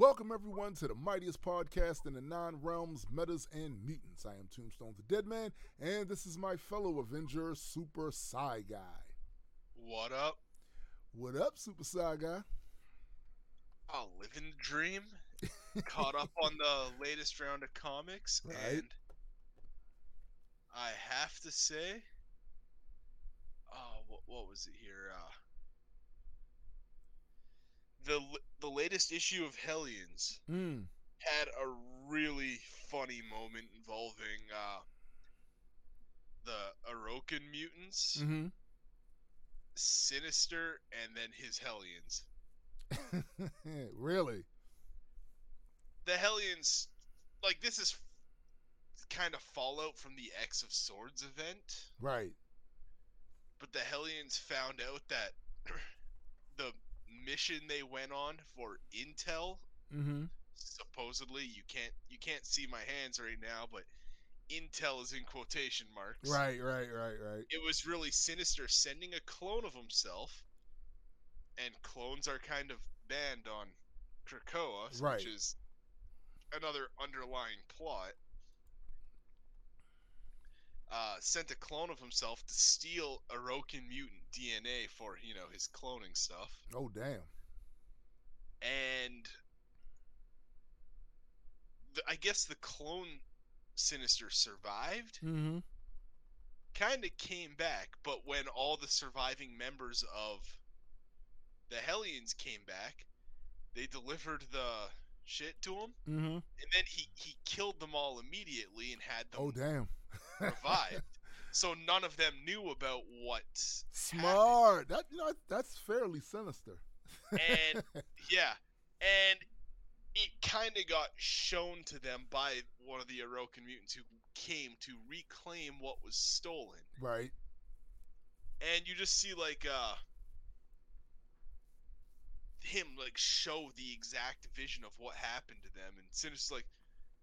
Welcome, everyone, to the mightiest podcast in the nine realms, metas, and mutants. I am Tombstone the Dead Man, and this is my fellow Avenger, Super Psy Guy. What up? What up, Super Psy Guy? Oh, living the dream. Caught up on the latest round of comics, Right. and I have to say, oh, what, what was it here? Uh, the the latest issue of Hellions Mm. had a really funny moment involving uh, the Arokan mutants, Mm-hmm. Sinister, and then his Hellions. really? the Hellions, like this is kind of fallout from the X of Swords event, Right. but the Hellions found out that mission they went on for intel, Mm-hmm. supposedly you can't you can't see my hands right now, but intel is in quotation marks. Right, right, right, right. It was really sinister sending a clone of himself, and clones are kind of banned on Krakoa, Right. which is another underlying plot. Uh, sent a clone of himself to steal Arokan mutant DNA for you know his cloning stuff, Oh, damn. and the, I guess the clone Sinister survived Mm-hmm. kind of came back, but when all the surviving members of the Hellions came back, they delivered the shit to him, Mm-hmm. and then he he killed them all immediately and had them Oh, damn. Revived. so none of them knew about what Smart. That you know that's fairly sinister. And yeah, and it kind of got shown to them by one of the Arokan mutants who came to reclaim what was stolen. right. and you just see like uh him like show the exact vision of what happened to them and Sinister's like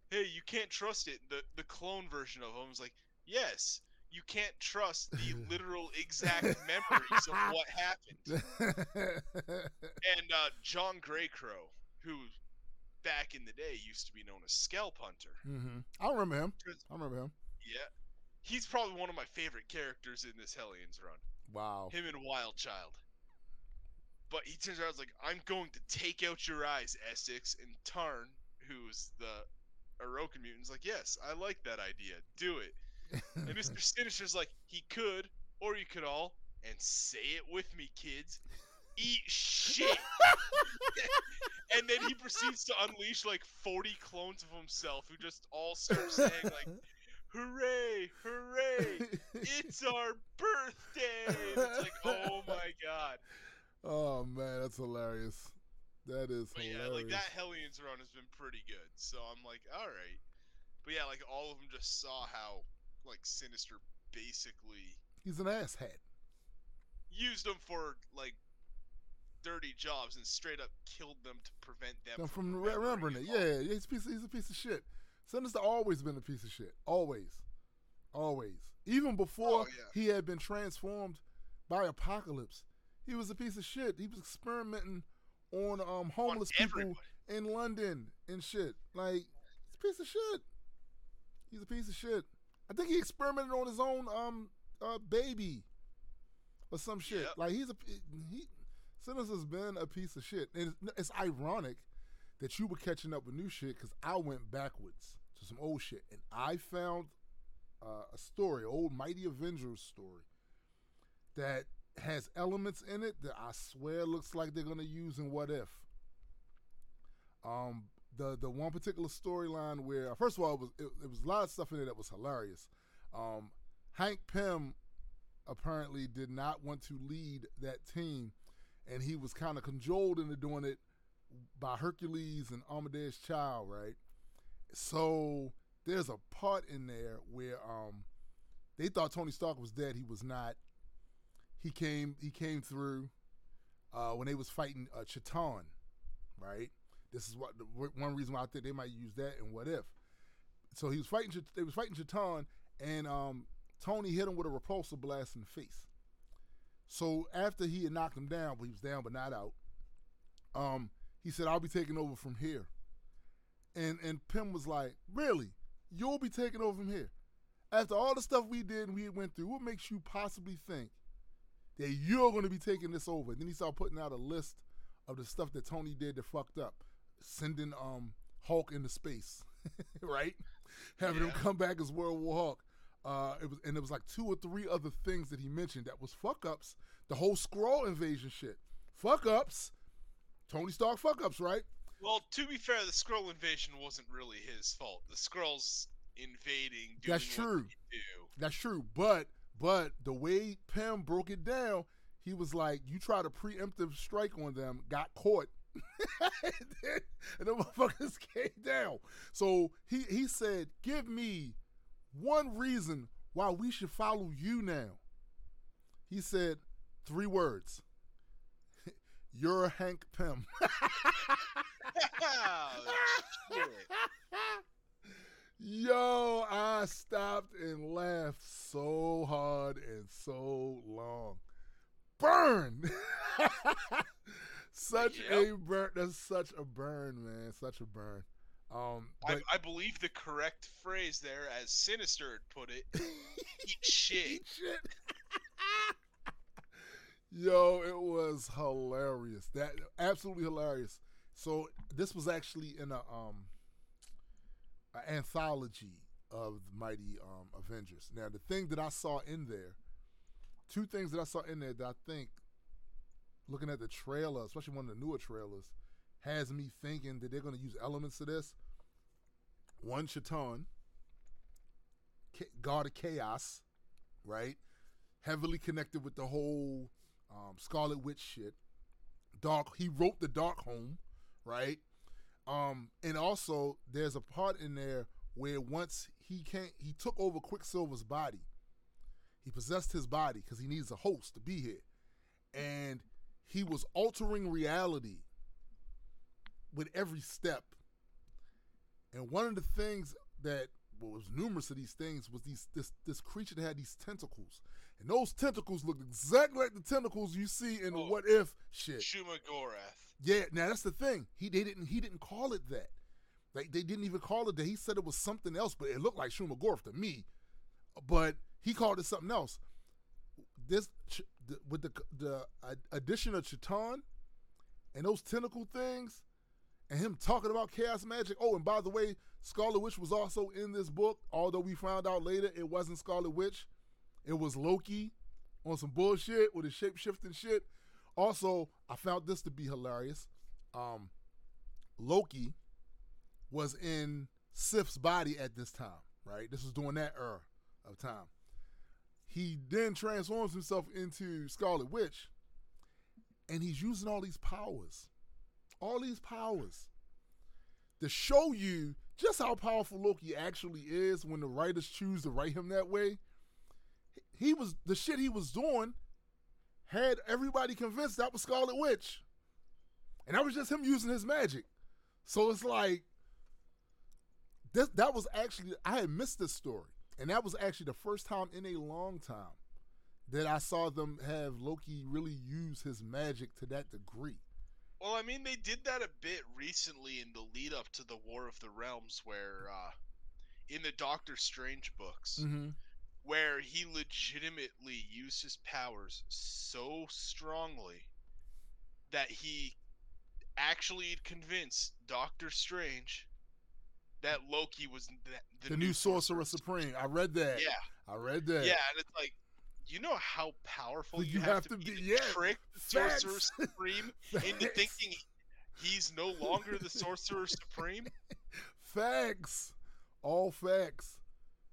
hey you can't trust it the the clone version of him is like yes you can't trust the literal exact memories of what happened and uh john greycrow who back in the day used to be known as scalp hunter mm-hmm. I remember him. I remember him. yeah he's probably one of my favorite characters in this hellions run Wow. him and Wild Child. But he turns around like, I'm going to take out your eyes, Essex. And Tarn, who's the Arokan mutant, is like, Yes, I like that idea. Do it. And Mr. Sinister's like, He could, or you could all, and say it with me, kids. Eat shit. and then he proceeds to unleash like 40 clones of himself who just all start saying, like, Hooray! Hooray! it's our birthday. It's like, oh my god. Oh man, that's hilarious. That is But yeah, hilarious. like that Hellions run has been pretty good. So I'm like, all right. But yeah, like all of them just saw how like Sinister basically He's an asshat. used them for like dirty jobs and straight up killed them to prevent them from, from re- remembering it. Yeah, he's a piece. Of, he's a piece of shit. Sinister always been a piece of shit. Always, always. Even before Oh, yeah. he had been transformed by Apocalypse, he was a piece of shit. He was experimenting on um homeless people in London and shit. Like he's a piece of shit. He's a piece of shit. I think he experimented on his own um uh baby or some shit. Yep. Like he's a he. Sinister's been a piece of shit. And it's, it's ironic that you were catching up with new shit because I went backwards to some old shit and I found uh, a story, old Mighty Avengers story that has elements in it that I swear looks like they're gonna use in What If. Um, the the one particular storyline where first of all it was it, it was a lot of stuff in there that was hilarious. Um, Hank Pym apparently did not want to lead that team, and he was kind of cajoled into doing it by Hercules and Amadeus Cho, right? So there's a part in there where um they thought Tony Stark was dead. He was not. He came he came through uh, when they was fighting uh, Chthon, right? This is what the, one reason why I think they might use that and what if. So he was fighting. They was fighting Chthon, and um, Tony hit him with a repulsor blast in the face. So after he had knocked him down, but he was down but not out, um, he said, "I'll be taking over from here." And and Pym was like, "Really? You'll be taking over from here? After all the stuff we did and we went through, what makes you possibly think that you're going to be taking this over?" And then he started putting out a list of the stuff that Tony did that fucked up, sending um Hulk into space, right? Having him come back as World War Hulk. Uh, it was and it was like two or three other things that he mentioned that was fuck ups. The whole Skrull invasion shit, fuck ups. Tony Stark fuck ups, right? Well, to be fair, the Skrull invasion wasn't really his fault. The Skrulls invading, doing That's what true. they do. That's true, but but the way Pym broke it down, he was like, "You try to preemptive strike on them, got caught, and, the motherfuckers came down." So he he said, "Give me one reason why we should follow you now." He said three words. You're Hank Pym. Oh. Yo, I stopped and laughed so hard and so long. Burn! Such Yep. a burn. That's such a burn, man. Such a burn. Um, but I, I believe the correct phrase there, as Sinister put it, eat shit. Eat shit. Yo, it was hilarious. That absolutely hilarious. So this was actually in a um an anthology of the mighty um Avengers. Now the thing that I saw in there, two things that I saw in there that I think looking at the trailer, especially one of the newer trailers, has me thinking that they're gonna use elements of this. One Cha- God of Chaos, right? Heavily connected with the whole um, Scarlet Witch shit. Dark. He wrote the Darkhold, right? Um, and also there's a part in there where once he can't, he took over Quicksilver's body. He possessed his body because he needs a host to be here, and he was altering reality with every step. And one of the things that was numerous of these things was these this this creature that had these tentacles, and those tentacles looked exactly like the tentacles you see in the Oh. What If shit. Shuma Gorath. Yeah, now that's the thing. He they didn't he didn't call it that. Like they didn't even call it that. He said it was something else, but it looked like Shuma Gorath to me. But he called it something else. This the, with the the addition of Chthon and those tentacle things, and him talking about chaos magic. Oh, and by the way, Scarlet Witch was also in this book. Although we found out later it wasn't Scarlet Witch, it was Loki on some bullshit with his shape shifting shit. Also, I found this to be hilarious. Um, Loki was in Sif's body at this time, right? This was during that era of time. He then transforms himself into Scarlet Witch, and he's using all these powers, all these powers, to show you just how powerful Loki actually is when the writers choose to write him that way. He was the shit he was doing had everybody convinced that was Scarlet Witch. And that was just him using his magic. So it's like that was actually I had missed this story. And that was actually the first time in a long time that I saw them have Loki really use his magic to that degree. Well, I mean, they did that a bit recently in the lead up to the War of the Realms, where uh, in the Doctor Strange books, Mm-hmm. where he legitimately used his powers so strongly that he actually convinced Doctor Strange that Loki was the, The, new Sorcerer Supreme. I read that. Yeah, I read that. yeah, and it's like, you know how powerful Well, you, have, to be, to yeah. trick the Facts. Sorcerer Supreme into thinking he's no longer the Sorcerer Supreme. Facts. All facts.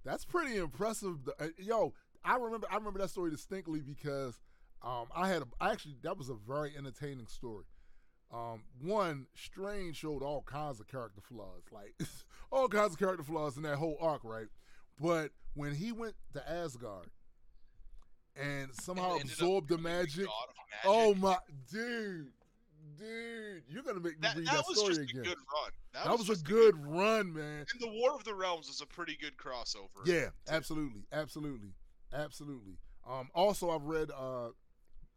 That's pretty impressive. Uh, Yo, I remember I remember that story distinctly because um, I had a, I actually that was a very entertaining story. Um, one, Strange showed all kinds of character flaws, like all kinds of character flaws in that whole arc, right? But when he went to Asgard and somehow And absorbed the becoming magic, oh my dude, dude, you're gonna make me that, read that that, story again. a good run. That, that was, just a good run, man. And the War of the Realms is a pretty good crossover. Yeah, absolutely, absolutely, absolutely. Um, also, I've read uh,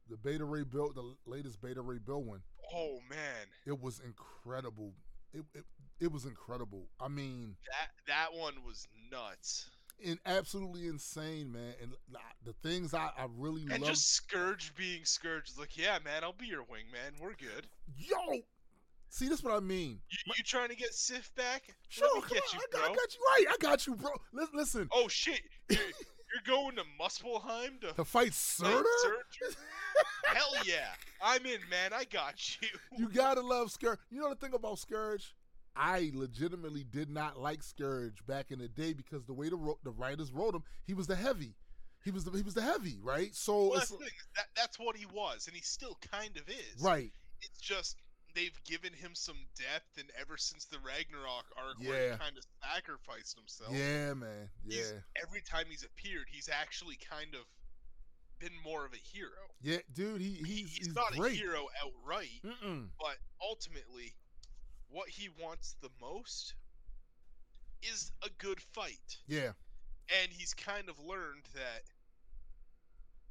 the Beta Ray Bill, the latest Beta Ray Bill one. Oh man, it was incredible. It, it it was incredible. I mean, that that one was nuts. and absolutely insane, man. And the things I, I really And love. just Scourge being Scourge, like, yeah, man, I'll be your wingman. We're good. Yo, see, this what I mean. You, you trying to get Sif back? Sure, come on, you, I, got, bro. I got you right. I got you, bro. Li- listen, Oh shit, you're, you're going to Muspelheim to to fight fight Surtur? Hell yeah, I'm in, man. I got you. you gotta love Scourge. You know the thing about Scourge? I legitimately did not like Scourge back in the day because the way the ro- the writers wrote him, he was the heavy. He was the he was the heavy, right? So Well, that's, that, that's what he was, and he still kind of is. right. It's just they've given him some depth, and ever since the Ragnarok arc, where he kind of sacrificed himself, Yeah, man. Yeah. every time he's appeared, he's actually kind of been more of a hero. Yeah, dude, he He- he's, he's, he's not great. a hero outright, Mm-mm. but ultimately, what he wants the most is a good fight. Yeah, And he's kind of learned that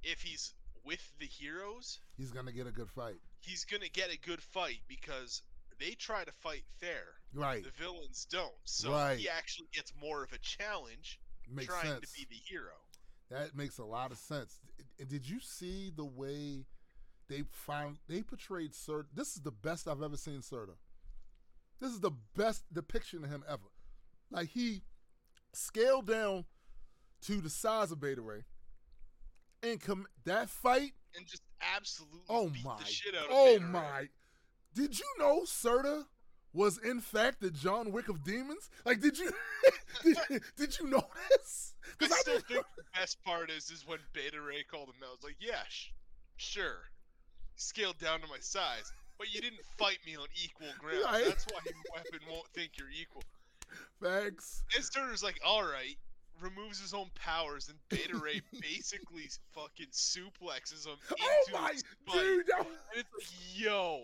if he's with the heroes, he's gonna get a good fight. he's going to get a good fight because they try to fight fair. Right. The villains don't. So Right. he actually gets more of a challenge Makes trying sense. to be the hero. That makes a lot of sense. And did you see the way they found they portrayed Surtur? This is the best I've ever seen Surtur. This is the best depiction of him ever. Like he scaled down to the size of Beta Ray, and com- that fight. And just absolutely Oh beat my! the shit out of him. Oh my! Did you know Surtur was in fact the John Wick of demons? Like, did you did, did you know this? I still didn't- think the best part is is when Beta Ray called him out. I was like, yeah, sh- sure. Scaled down to my size, but you didn't fight me on equal ground. Right. That's why your weapon won't think you're equal. Thanks. And Turner's like, all right, removes his own powers, and Beta Ray basically fucking suplexes him oh into Oh my dude, that was And it's like, yo,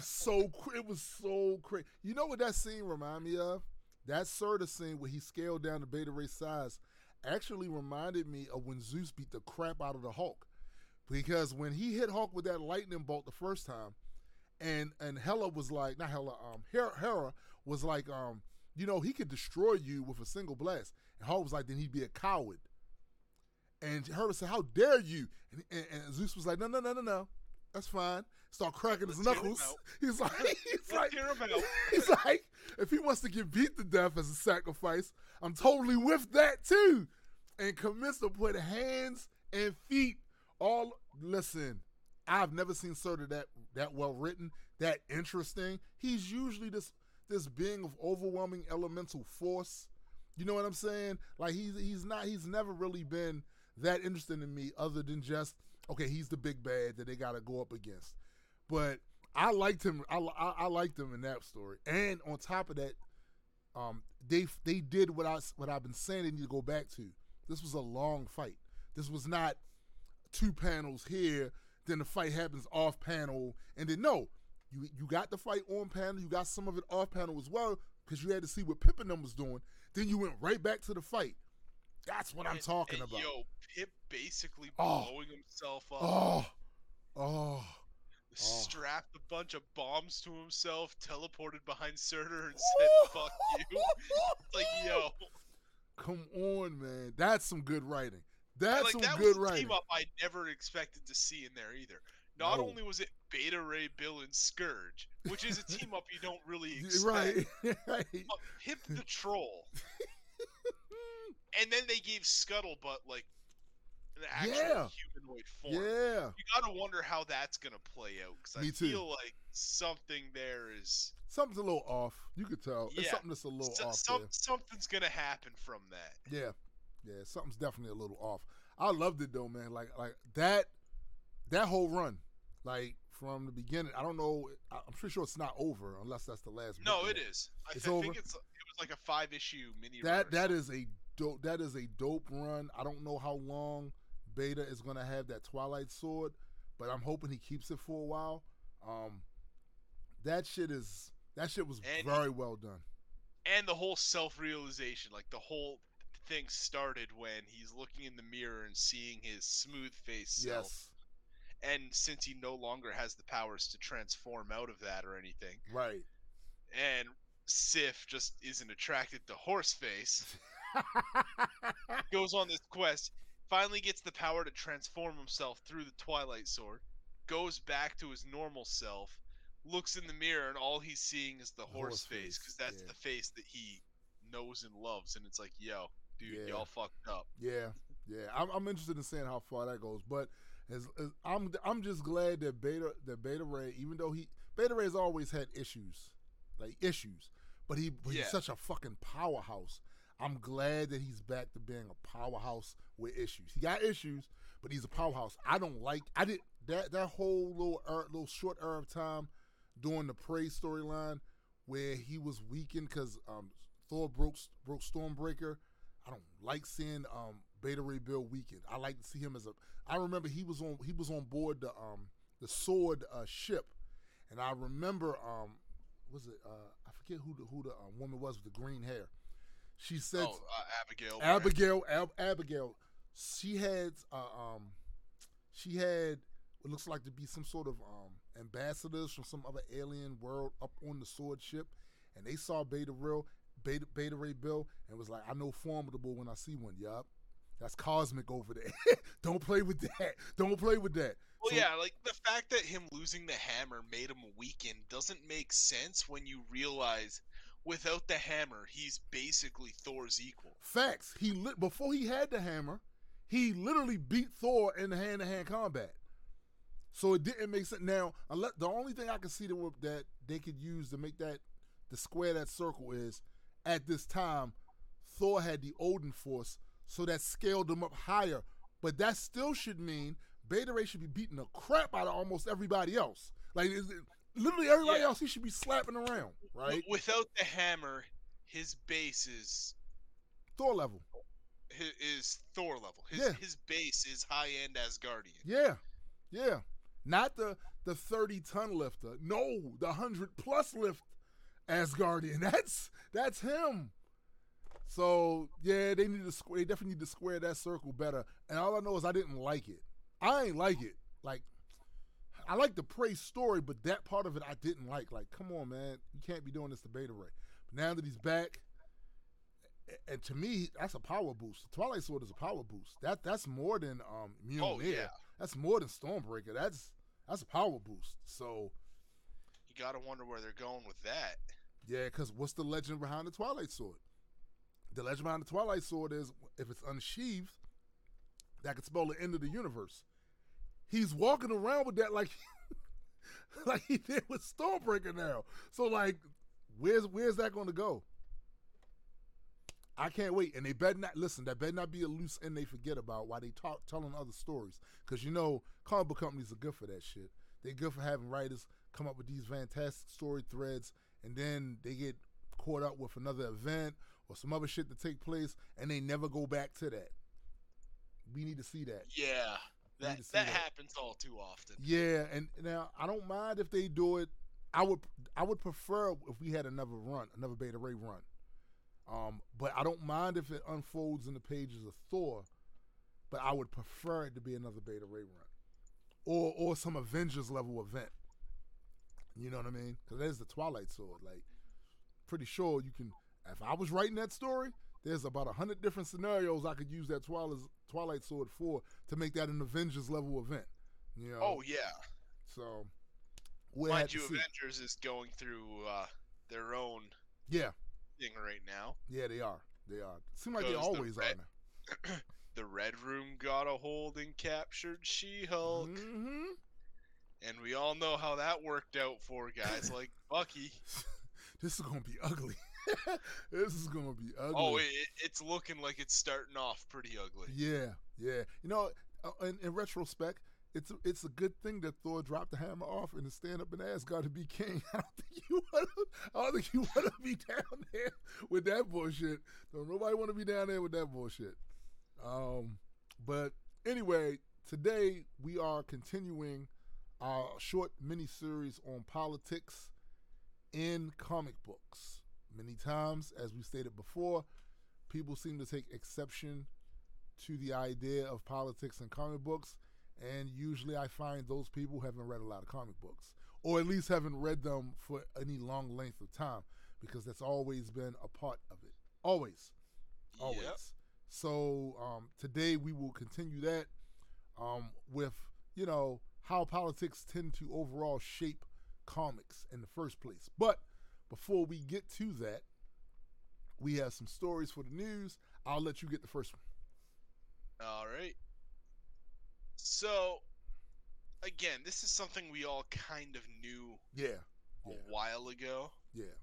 so it was so crazy. You know what that scene remind me of? That Surtur scene where he scaled down to Beta Ray's size actually reminded me of when Zeus beat the crap out of the Hulk. Because when he hit Hulk with that lightning bolt the first time, and and Hela was like, not Hela, um, Hera, Hera was like, um, you know, he could destroy you with a single blast. And Hulk was like, then he'd be a coward. And Hera said, "How dare you?" And, and, and Zeus was like, "No, no, no, no, no, that's fine." Start cracking his Let's him knuckles. He's like, he's let's like, hear him out. he's like, if he wants to get beat to death as a sacrifice, I'm totally with that too. And to put hands and feet all. Listen, I've never seen Surtur that that well written, that interesting. He's usually this this being of overwhelming elemental force. You know what I'm saying? Like he's he's not he's never really been that interesting to me, other than just okay, he's the big bad that they got to go up against. But I liked him. I, I, I liked him in that story. And on top of that, um, they they did what I what I've been saying they need to go back to. This was a long fight. This was not two panels here, then the fight happens off panel, and then no, you you got the fight on panel, you got some of it off panel as well because you had to see what Pippin was doing. Then you went right back to the fight. That's what I'm talking and about. Yo, Pip basically Oh. blowing himself up. oh, oh. strapped a bunch of bombs to himself, teleported behind Surtur, and said, "Fuck you." Like, yo, Come on, man. That's some good writing. That's like some that good was a writing. team up I never expected to see in there either. Not No. only was it Beta Ray Bill and Scourge, which is a team up you don't really expect, Right. right. but Pip the Troll, and then they gave Scuttlebutt like an actual Yeah. humanoid form. yeah. You gotta wonder how that's gonna play out because I too. feel like something there is Something's a little off. You could tell. It's something that's a little so- off some, something's gonna happen from that. Yeah. Yeah, something's definitely a little off. I loved it though, man. Like like that that whole run. Like from the beginning. I don't know I'm pretty sure it's not over unless that's the last No, it is. I, It's I think over? it's it was like a five issue mini. That that is a dope that is a dope run. I don't know how long Beta is gonna have that Twilight Sword, but I'm hoping he keeps it for a while. Um that shit is that shit was And- very well done. and the whole self realization, like the whole thing started when he's looking in the mirror and seeing his smooth face self, And since he no longer has the powers to transform out of that or anything, Right. and Sif just isn't attracted to Horseface, goes on this quest, finally gets the power to transform himself through the Twilight Sword, goes back to his normal self, looks in the mirror, and all he's seeing is the The horse horse face face, because that's yeah. the face that he knows and loves. And it's like, yo, dude, Yeah. y'all fucked up. Yeah, yeah. I'm, I'm interested in seeing how far that goes, but as, as I'm I'm just glad that Beta that Beta Ray, even though he Beta Ray's always had issues, like issues, but he but Yeah. he's such a fucking powerhouse. I'm glad that he's back to being a powerhouse with issues. He got issues, but he's a powerhouse. I don't like I did that that whole little er, little short era of time during the Prey storyline where he was weakened because um, Thor broke broke Stormbreaker. I don't like seeing um, Beta Ray Bill weakened. I like to see him as a. I remember he was on he was on board the um the sword uh, ship, and I remember um was it uh I forget who the who the uh, woman was with the green hair. She said oh, uh, Abigail. Abigail Ab- Abigail. She had uh, um she had what looks like to be some sort of um ambassadors from some other alien world up on the sword ship, and they saw Beta Real Beta Beta Ray Bill and was like, I know formidable when I see one. Yup. That's cosmic over there. Don't play with that. Don't play with that. Well, So- yeah, like the fact that him losing the hammer made him weaken doesn't make sense when you realize without the hammer, he's basically Thor's equal. Facts. He lit before he had the hammer, he literally beat Thor in the hand to hand combat. So it didn't make sense. Now, unless, the only thing I can see that, that they could use to make that to square that circle is at this time, Thor had the Odin Force, so that scaled him up higher. But that still should mean Beta Ray should be beating the crap out of almost everybody else. Like is it- literally everybody Yeah. else, he should be slapping around, right? Without the hammer, his base is Thor level. hi- is Thor level. His Yeah. his base is high end Asgardian. Yeah, yeah. Not the the thirty ton lifter. No, the hundred plus lift Asgardian. That's that's him. So yeah, they need to square. They definitely need to square that circle better. And all I know is I didn't like it. I ain't like it. Like I like the praise story, but that part of it I didn't like. Like, come on, man, you can't be doing this to Beta Ray. But now that he's back, and to me, that's a power boost. Twilight Sword is a power boost. That that's more than um Mjolnir. Oh, yeah. That's more than Stormbreaker. That's that's a power boost. So You gotta wonder where they're going with that. Yeah, because what's the legend behind the Twilight Sword? The legend behind the Twilight Sword is if it's unsheathed, that could spell the end of the universe. He's walking around with that like like he did with Stormbreaker now. So like, where's where's that going to go? I can't wait, and they better not listen. That better not be a loose end they forget about while they talk telling other stories. Because you know, comic book companies are good for that shit. They're good for having writers come up with these fantastic story threads, and then they get caught up with another event or some other shit to take place, and they never go back to that. We need to see that. Yeah, that that that. happens all too often. Yeah, and now I don't mind if they do it. I would I would prefer if we had another run, another Beta Ray run. Um, but I don't mind if it unfolds in the pages of Thor. But I would prefer it to be another Beta Ray run, or or some Avengers level event. You know what I mean? Because there's the Twilight Sword. Like, pretty sure you can. If I was writing that story, there's about a hundred different scenarios I could use that Twilight Twilight Sword for to make that an Avengers level event. You know? Oh yeah, So we'll mind you. Avengers is going through uh, their own Yeah, thing right now. yeah, they are. They are. Seem like they Because the always are now. The Red Room got a hold and captured She-Hulk, hmm and we all know how that worked out for guys like Bucky. This is gonna be ugly. this is gonna be ugly. Oh, it, it's looking like it's starting off pretty ugly. yeah, yeah. You know, uh, in, in retrospect, it's a, it's a good thing that Thor dropped the hammer off and to stand up and in Asgard to be king. I don't think you want to. I don't think you want to be down there with that bullshit. Don't nobody want to be down there with that bullshit. Um, but anyway, today we are continuing our short mini series on politics in comic books. Many times, as we stated before, people seem to take exception to the idea of politics in comic books, and usually I find those people haven't read a lot of comic books, or at least haven't read them for any long length of time, because that's always been a part of it. Always, always. Yep. So um, today we will continue that um, with you know how politics tend to overall shape comics in the first place. But before we get to that, we have some stories for the news. I'll let you get the first one. All right. So, again, this is something we all kind of knew Yeah, a while ago, yeah,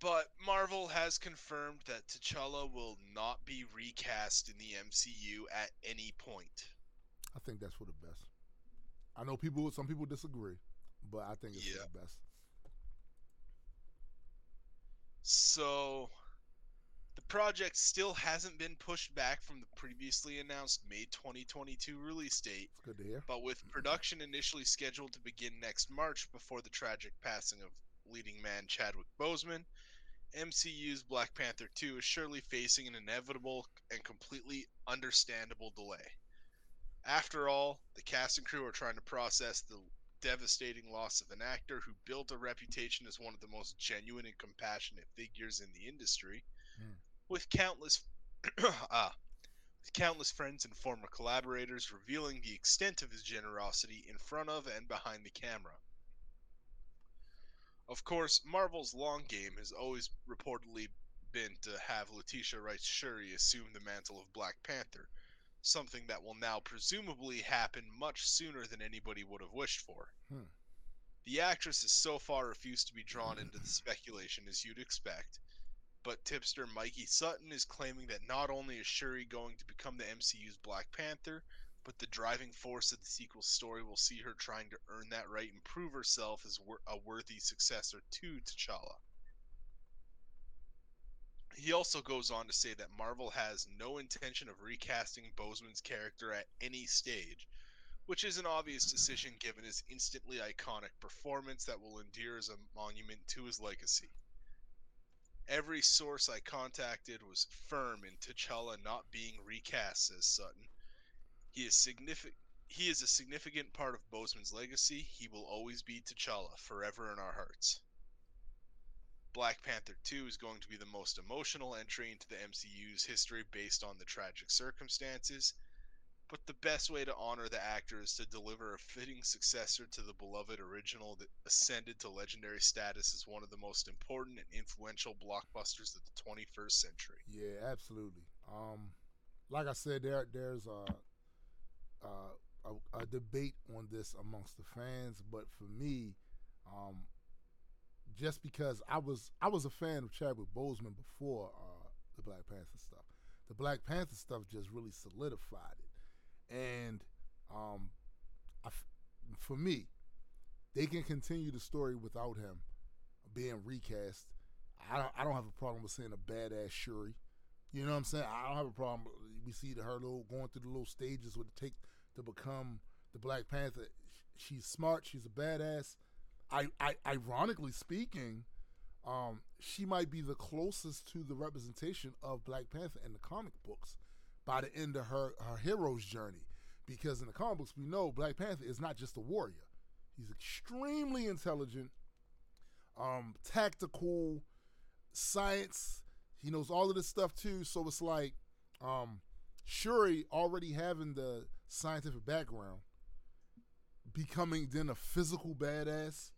but Marvel has confirmed that T'Challa will not be recast in the MCU at any point. I think that's for the best. I know people, some people disagree, but I think it's Yeah. for the best. So, the project still hasn't been pushed back from the previously announced May 2022 release date, It's good to hear. but with mm-hmm. production initially scheduled to begin next March before the tragic passing of leading man Chadwick Boseman, MCU's Black Panther 2 is surely facing an inevitable and completely understandable delay. After all, the cast and crew are trying to process the devastating loss of an actor who built a reputation as one of the most genuine and compassionate figures in the industry, Hmm. with countless ah, with countless friends and former collaborators revealing the extent of his generosity in front of and behind the camera. Of course, Marvel's long game has always reportedly been to have Letitia Wright Shuri assume the mantle of Black Panther, something that will now presumably happen much sooner than anybody would have wished for. Hmm. The actress has so far refused to be drawn into the speculation as you'd expect, but tipster Mikey Sutton is claiming that not only is Shuri going to become the MCU's Black Panther, but the driving force of the sequel story will see her trying to earn that right and prove herself as a worthy successor to T'Challa. He also goes on to say that Marvel has no intention of recasting Boseman's character at any stage, which is an obvious decision given his instantly iconic performance that will endure as a monument to his legacy. Every source I contacted was firm in T'Challa not being recast, says Sutton. He is. He is a significant part of Boseman's legacy. He will always be T'Challa, forever in our hearts. Black Panther 2 is going to be the most emotional entry into the MCU's history based on the tragic circumstances, but the best way to honor the actor is to deliver a fitting successor to the beloved original that ascended to legendary status as one of the most important and influential blockbusters of the 21st century. Yeah, absolutely. Um, like I said, there there's a, a a, a debate on this amongst the fans, but for me, um, just because I was I was a fan of Chadwick Boseman before uh, the Black Panther stuff, the Black Panther stuff just really solidified it, and um, I for me, they can continue the story without him being recast. I don't I don't have a problem with seeing a badass Shuri. You know what I'm saying? I don't have a problem. We see her little going through the little stages what it take to become the Black Panther. She's smart. She's a badass. I, I ironically speaking, um, she might be the closest to the representation of Black Panther in the comic books by the end of her her hero's journey. Because in the comic books, we know Black Panther is not just a warrior; he's extremely intelligent, um, tactical, science. He knows all of this stuff too. So it's like um, Shuri already having the scientific background, becoming then a physical badass.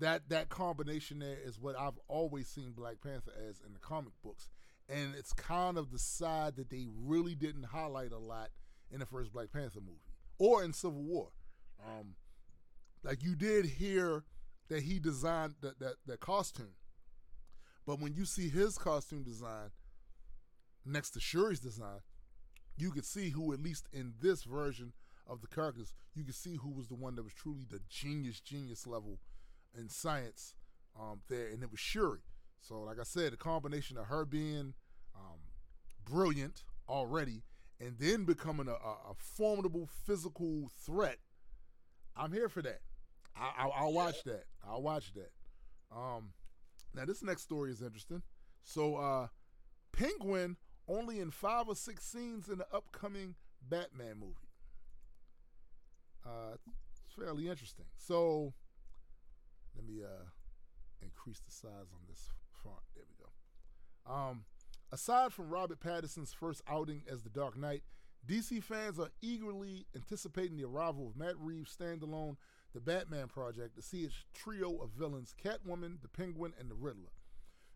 That that combination there is what I've always seen Black Panther as in the comic books, and it's kind of the side that they really didn't highlight a lot in the first Black Panther movie or in Civil War. Um, like you did hear that he designed that that, that costume, but when you see his costume design next to Shuri's design, you could see who, at least in this version of the characters, you could see who was the one that was truly the genius, genius level in science um, there, and it was Shuri. So, like I said, the combination of her being um, brilliant already and then becoming a, a, a, formidable physical threat, I'm here for that. I, will watch that. I'll watch that. Um, now, this next story is interesting. So, uh, Penguin only in five or six scenes in the upcoming Batman movie. Uh, it's fairly interesting. So let me uh, increase the size on this font. There we go. Um, aside from Robert Pattinson's first outing as the Dark Knight, DC fans are eagerly anticipating the arrival of Matt Reeves' standalone The Batman Project to see its trio of villains Catwoman, the Penguin, and the Riddler.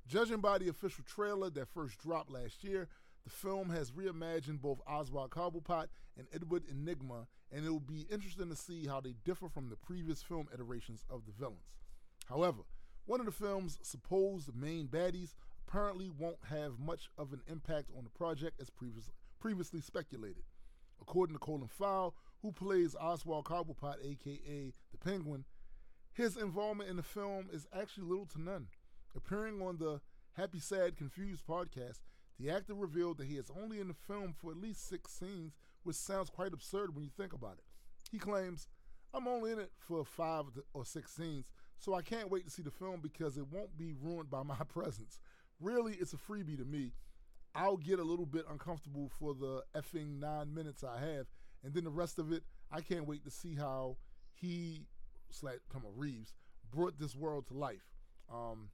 Judging by the official trailer that first dropped last year, the film has reimagined both Oswald Cobblepot and Edward Enigma, and it will be interesting to see how they differ from the previous film iterations of the villains. However, one of the film's supposed main baddies apparently won't have much of an impact on the project as previous, previously speculated. According to Colin Farrell, who plays Oswald Cobblepot, aka the Penguin, his involvement in the film is actually little to none. Appearing on the Happy Sad Confused podcast, the actor revealed that he is only in the film for at least six scenes, which sounds quite absurd when you think about it. He claims, I'm only in it for five or six scenes, so I can't wait to see the film because it won't be ruined by my presence. Really, it's a freebie to me. I'll get a little bit uncomfortable for the effing nine minutes I have, and then the rest of it, I can't wait to see how he, slash, come on, Reeves, brought this world to life. Um,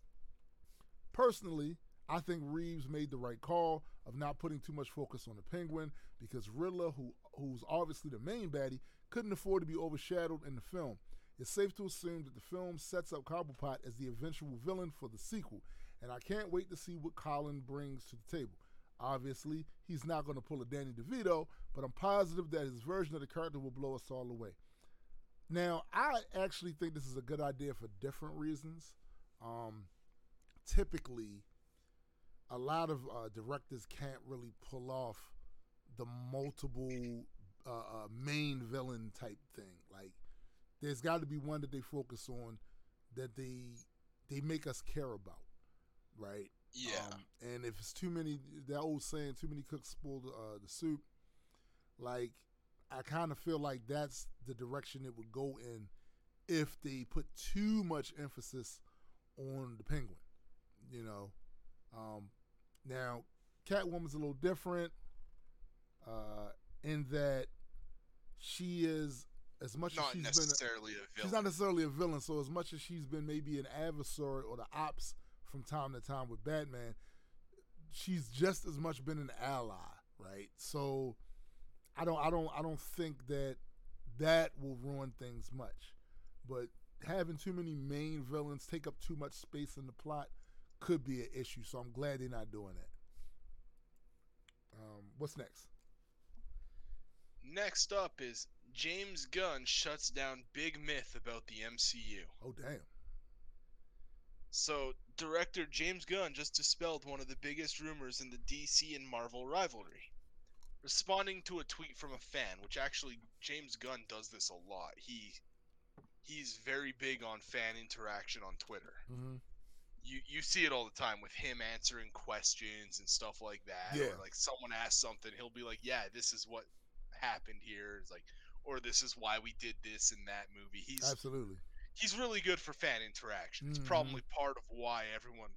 personally, I think Reeves made the right call of not putting too much focus on the Penguin because Riddler, who who's obviously the main baddie, couldn't afford to be overshadowed in the film. It's safe to assume that the film sets up Cobblepot as the eventual villain for the sequel, and I can't wait to see what Colin brings to the table. Obviously, he's not going to pull a Danny DeVito, but I'm positive that his version of the character will blow us all away. Now, I actually think this is a good idea for different reasons. Um, typically, a lot of uh, directors can't really pull off the multiple uh, uh, main villain type thing. Like, there's got to be one that they focus on that they they make us care about, right? Yeah. Um, and if it's too many, that old saying, too many cooks spoil the, uh, the soup. Like, I kind of feel like that's the direction it would go in if they put too much emphasis on the penguin. You know, um, now Catwoman's a little different uh, in that she is as much not as she's necessarily been a, she's villain. not necessarily a villain. So as much as she's been maybe an adversary or the ops from time to time with Batman, she's just as much been an ally, right? So I don't I don't I don't think that that will ruin things much. But having too many main villains take up too much space in the plot could be an issue. So I'm glad they're not doing that. Um, what's next? Next up is James Gunn shuts down big myth about the MCU. Oh damn. So, director James Gunn just dispelled one of the biggest rumors in the DC and Marvel rivalry. Responding to a tweet from a fan, which actually James Gunn does this a lot. He he's very big on fan interaction on Twitter. Mm-hmm. You you see it all the time with him answering questions and stuff like that. Yeah. Or like someone asks something, he'll be like, "Yeah, this is what happened here." It's like, or this is why we did this in that movie. He's Absolutely. he's really good for fan interaction. It's Mhm. probably part of why everyone,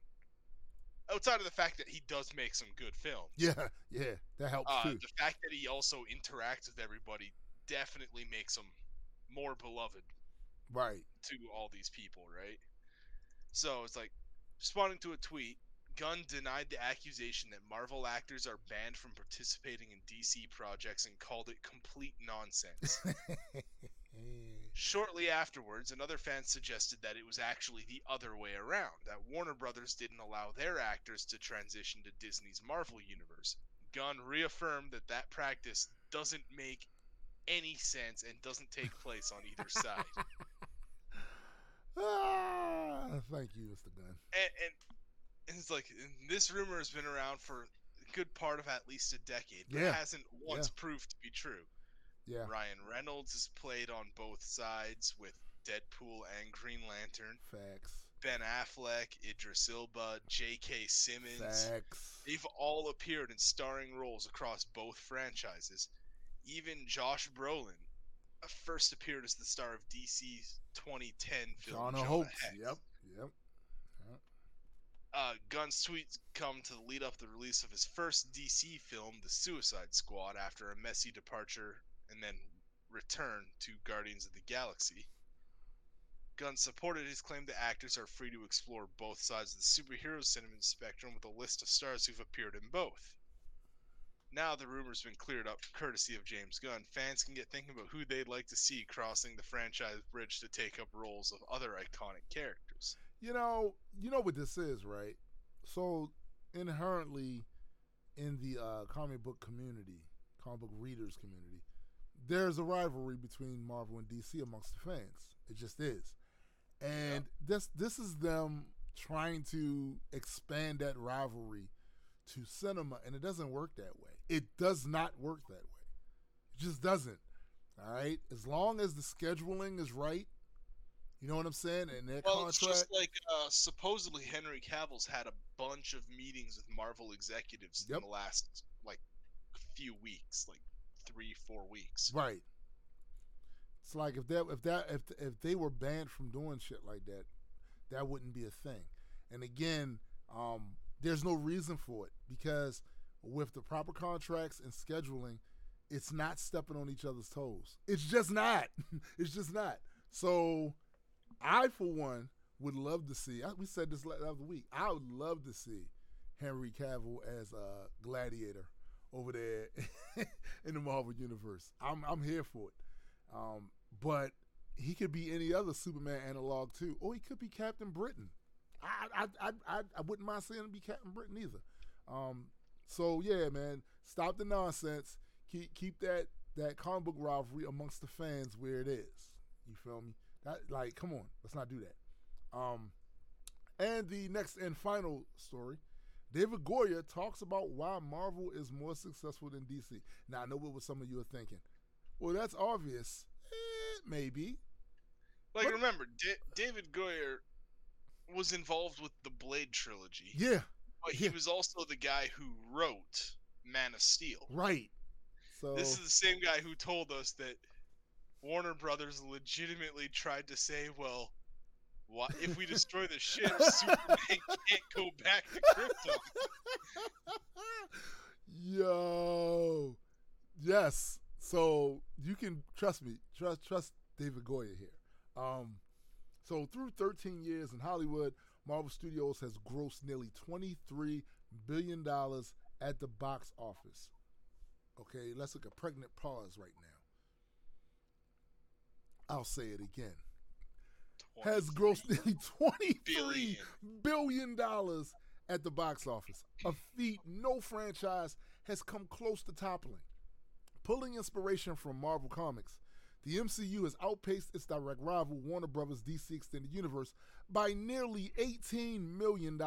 outside of the fact that he does make some good films, Yeah, yeah, that helps uh, too. the fact that he also interacts with everybody definitely makes him more beloved Right. to all these people, right? So it's like responding to a tweet. Gunn denied the accusation that Marvel actors are banned from participating in DC projects and called it complete nonsense. Shortly afterwards, another fan suggested that it was actually the other way around, that Warner Brothers didn't allow their actors to transition to Disney's Marvel universe. Gunn reaffirmed that that practice doesn't make any sense and doesn't take place on either side. ah, thank you, Mr. Gunn. And, and, and it's like this rumor has been around for a good part of at least a decade, but Yeah. it hasn't once proved to be true. Yeah, Ryan Reynolds has played on both sides with Deadpool and Green Lantern. facts. Ben Affleck, Idris Elba, J.K. Simmons. Facts. They've all appeared in starring roles across both franchises. Even Josh Brolin uh, first appeared as the star of DC's 2010 film Shauna Jonah Hoax. Hex. Yep, yep. yep. Uh, Gunn's tweets come to lead up the release of his first DC film, The Suicide Squad, after a messy departure and then return to Guardians of the Galaxy. Gunn supported his claim that actors are free to explore both sides of the superhero cinema spectrum with a list of stars who've appeared in both. Now the rumor's been cleared up courtesy of James Gunn. Fans can get thinking about who they'd like to see crossing the franchise bridge to take up roles of other iconic characters. You know, you know what this is, right? So inherently in the uh, comic book community, comic book readers community, there's a rivalry between Marvel and DC amongst the fans. It just is. And yeah. this this is them trying to expand that rivalry to cinema and it doesn't work that way. It does not work that way. It just doesn't. All right. As long as the scheduling is right, you know what I'm saying? And that well, contract. it's just like uh, supposedly Henry Cavill's had a bunch of meetings with Marvel executives yep. in the last like few weeks, like three, four weeks. Right. It's like if that if that if if they were banned from doing shit like that, that wouldn't be a thing. And again, um, there's no reason for it because with the proper contracts and scheduling, it's not stepping on each other's toes. It's just not. it's just not. So, I for one would love to see. We said this the other week. I would love to see Henry Cavill as a gladiator over there in the Marvel universe. I'm I'm here for it. Um, but he could be any other Superman analog too, or he could be Captain Britain. I I I I, wouldn't mind seeing him be Captain Britain either. Um, so yeah, man, stop the nonsense. Keep keep that that comic book rivalry amongst the fans where it is. You feel me? That like, come on, let's not do that. Um, and the next and final story. David Goyer talks about why Marvel is more successful than DC. Now I know what some of you are thinking. Well, that's obvious. Eh, maybe. Like but, remember, D- David Goyer was involved with the Blade trilogy. Yeah. But he was also the guy who wrote Man of Steel. Right. So this is the same guy who told us that Warner Brothers legitimately tried to say, well, what if we destroy the ship, Superman can't go back to Krypton. Yo. Yes. So you can trust me. Trust trust David Goyer here. Um so through 13 years in Hollywood, Marvel Studios has grossed nearly 23 billion dollars at the box office. Okay, let's look at pregnant pause right now. I'll say it again. Has grossed nearly 23 billion dollars at the box office. A feat no franchise has come close to toppling. Pulling inspiration from Marvel Comics, the MCU has outpaced its direct rival, Warner Brothers DC Extended Universe, by nearly $18 million.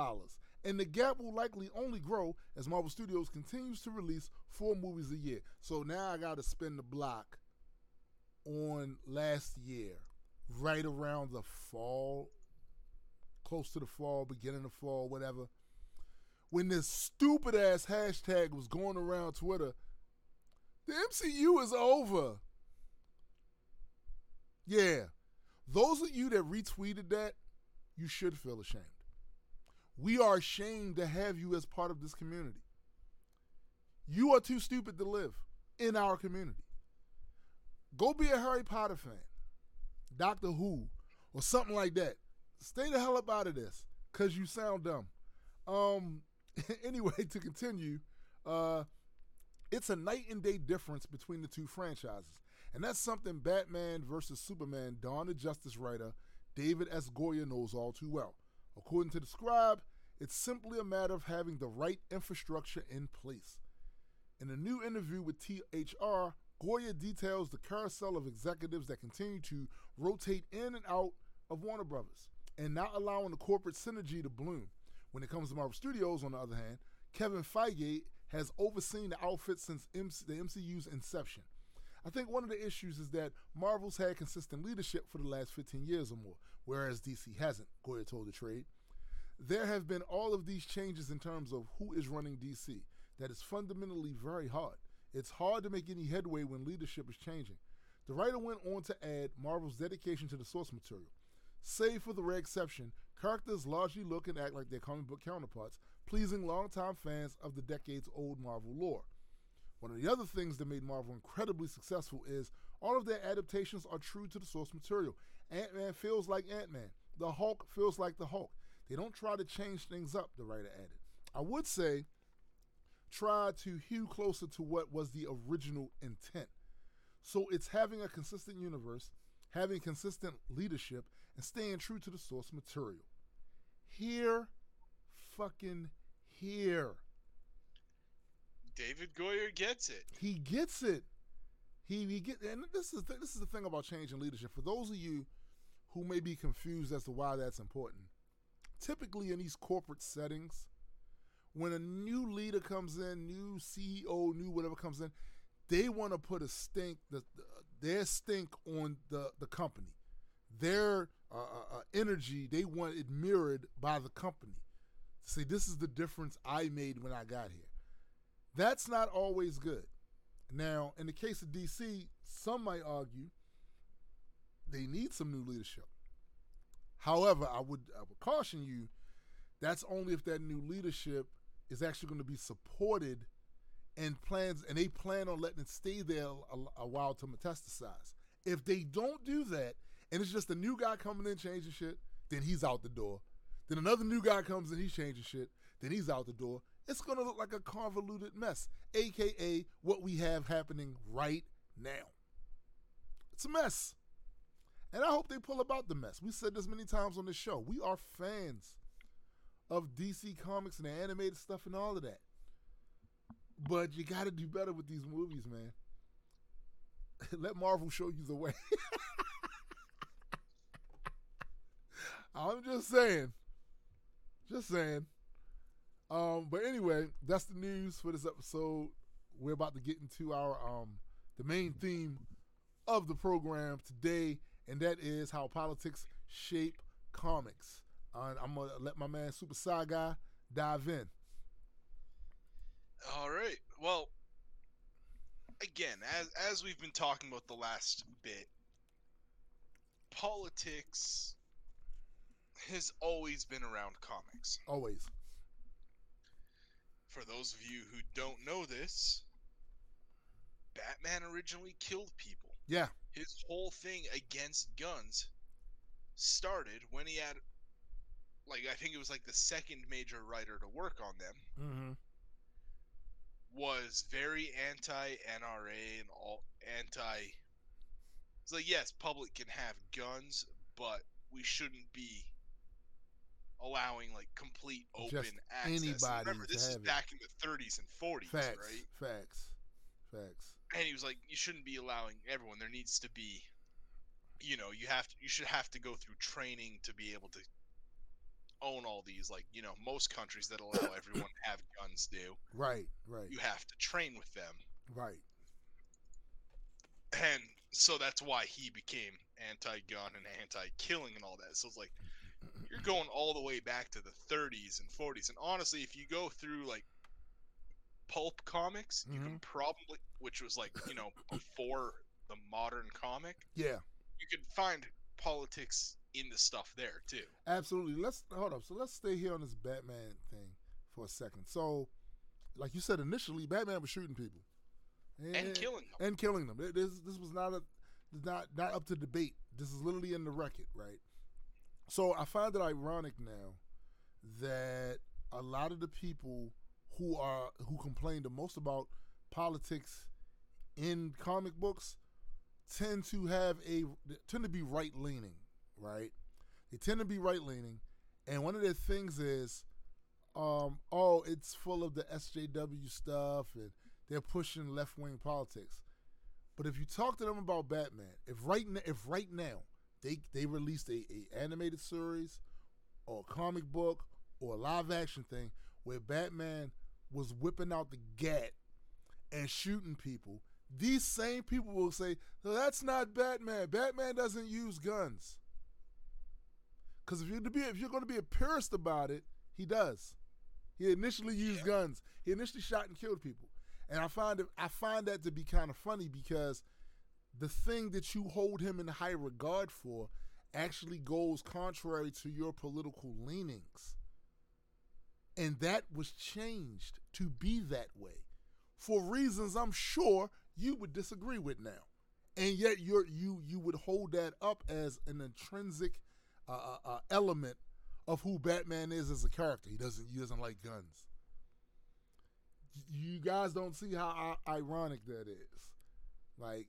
And the gap will likely only grow as Marvel Studios continues to release four movies a year. So now I got to spin the block on last year, right around the fall, close to the fall, beginning of fall, whatever. When this stupid ass hashtag was going around Twitter, the MCU is over. Yeah. Those of you that retweeted that, you should feel ashamed. We are ashamed to have you as part of this community. You are too stupid to live in our community. Go be a Harry Potter fan, Doctor Who, or something like that. Stay the hell up out of this, cause you sound dumb. Um. Anyway, to continue, uh, it's a night and day difference between the two franchises. And that's something Batman versus Superman Dawn of Justice writer David S. Goyer knows all too well. According to the scribe, it's simply a matter of having the right infrastructure in place. In a new interview with THR, Goyer details the carousel of executives that continue to rotate in and out of Warner Brothers and not allowing the corporate synergy to bloom. When it comes to Marvel Studios, on the other hand, Kevin Feige has overseen the outfit since MC, the MCU's inception. I think one of the issues is that Marvel's had consistent leadership for the last 15 years or more, whereas DC hasn't, Goyer told the trade. There have been all of these changes in terms of who is running DC. That is fundamentally very hard. It's hard to make any headway when leadership is changing. The writer went on to add Marvel's dedication to the source material. Save for the rare exception, Characters largely look and act like their comic book counterparts, pleasing longtime fans of the decades old Marvel lore. One of the other things that made Marvel incredibly successful is all of their adaptations are true to the source material. Ant Man feels like Ant Man, the Hulk feels like the Hulk. They don't try to change things up, the writer added. I would say try to hew closer to what was the original intent. So it's having a consistent universe, having consistent leadership, and staying true to the source material. Here, fucking here. David Goyer gets it. He gets it. He he get and this is the, this is the thing about changing leadership. For those of you who may be confused as to why that's important, typically in these corporate settings, when a new leader comes in, new CEO, new whatever comes in, they want to put a stink, the, their stink on the the company, their uh, uh, uh, energy. They want it mirrored by the company. See, this is the difference I made when I got here. That's not always good. Now, in the case of DC, some might argue they need some new leadership. However, I would I would caution you that's only if that new leadership is actually going to be supported and plans and they plan on letting it stay there a, a, while to metastasize. If they don't do that and it's just a new guy coming in changing shit, then he's out the door. Then another new guy comes in, he's changing shit, then he's out the door. It's going to look like a convoluted mess, aka what we have happening right now. It's a mess. And I hope they pull about the mess. We said this many times on the show. We are fans of DC Comics and the animated stuff and all of that. But you got to do better with these movies, man. Let Marvel show you the way. I'm just saying. Just saying. Um, but anyway, that's the news for this episode. We're about to get into our um the main theme of the program today, and that is how politics shape comics. Uh, I'm gonna let my man Super Guy dive in. All right. Well, again, as as we've been talking about the last bit, politics has always been around comics. Always. For those of you who don't know this, Batman originally killed people. Yeah. His whole thing against guns started when he had like I think it was like the second major writer to work on them. Mm-hmm. Was very anti NRA and all anti. It's like yes, public can have guns, but we shouldn't be allowing like complete open Just access. anybody Remember, this is have it. back in the 30s and 40s, Facts. right? Facts. Facts. And he was like, you shouldn't be allowing everyone. There needs to be, you know, you have to, you should have to go through training to be able to own all these. Like, you know, most countries that allow everyone to have guns do. Right. Right. You have to train with them, Right. and so that's why he became anti-gun and anti-killing and all that. So it's like you're going all the way back to the 30s and 40s. And honestly, if you go through like pulp comics, you can Mhm. probably, which was like you know before the modern comic, Yeah. you can find politics in the stuff there too. Absolutely. Let's hold up. So let's stay here on this Batman thing for a second. So, like you said initially, Batman was shooting people And killing them. and killing them. This this was not a not not up to debate. This is literally in the record, right? So I find it ironic now that a lot of the people who are who complain the most about politics in comic books tend to have a tend to be right leaning, right? They tend to be right leaning, and one of their things is, um, oh, it's full of the SJW stuff, and they're pushing left wing politics. But if you talk to them about Batman, if right n- if right now they they released a, a animated series or a comic book or a live action thing where Batman was whipping out the gat and shooting people, these same people will say, that's not Batman. Batman doesn't use guns." Because if you're to be if you're going to be a purist about it, he does. He initially used Yeah. guns. He initially shot and killed people, and I find it I find that to be kind of funny because the thing that you hold him in high regard for actually goes contrary to your political leanings. And that was changed to be that way for reasons I'm sure you would disagree with now. And yet you're, you you would hold that up as an intrinsic uh element of who Batman is as a character. He doesn't he doesn't like guns. You guys don't see how ironic that is. Like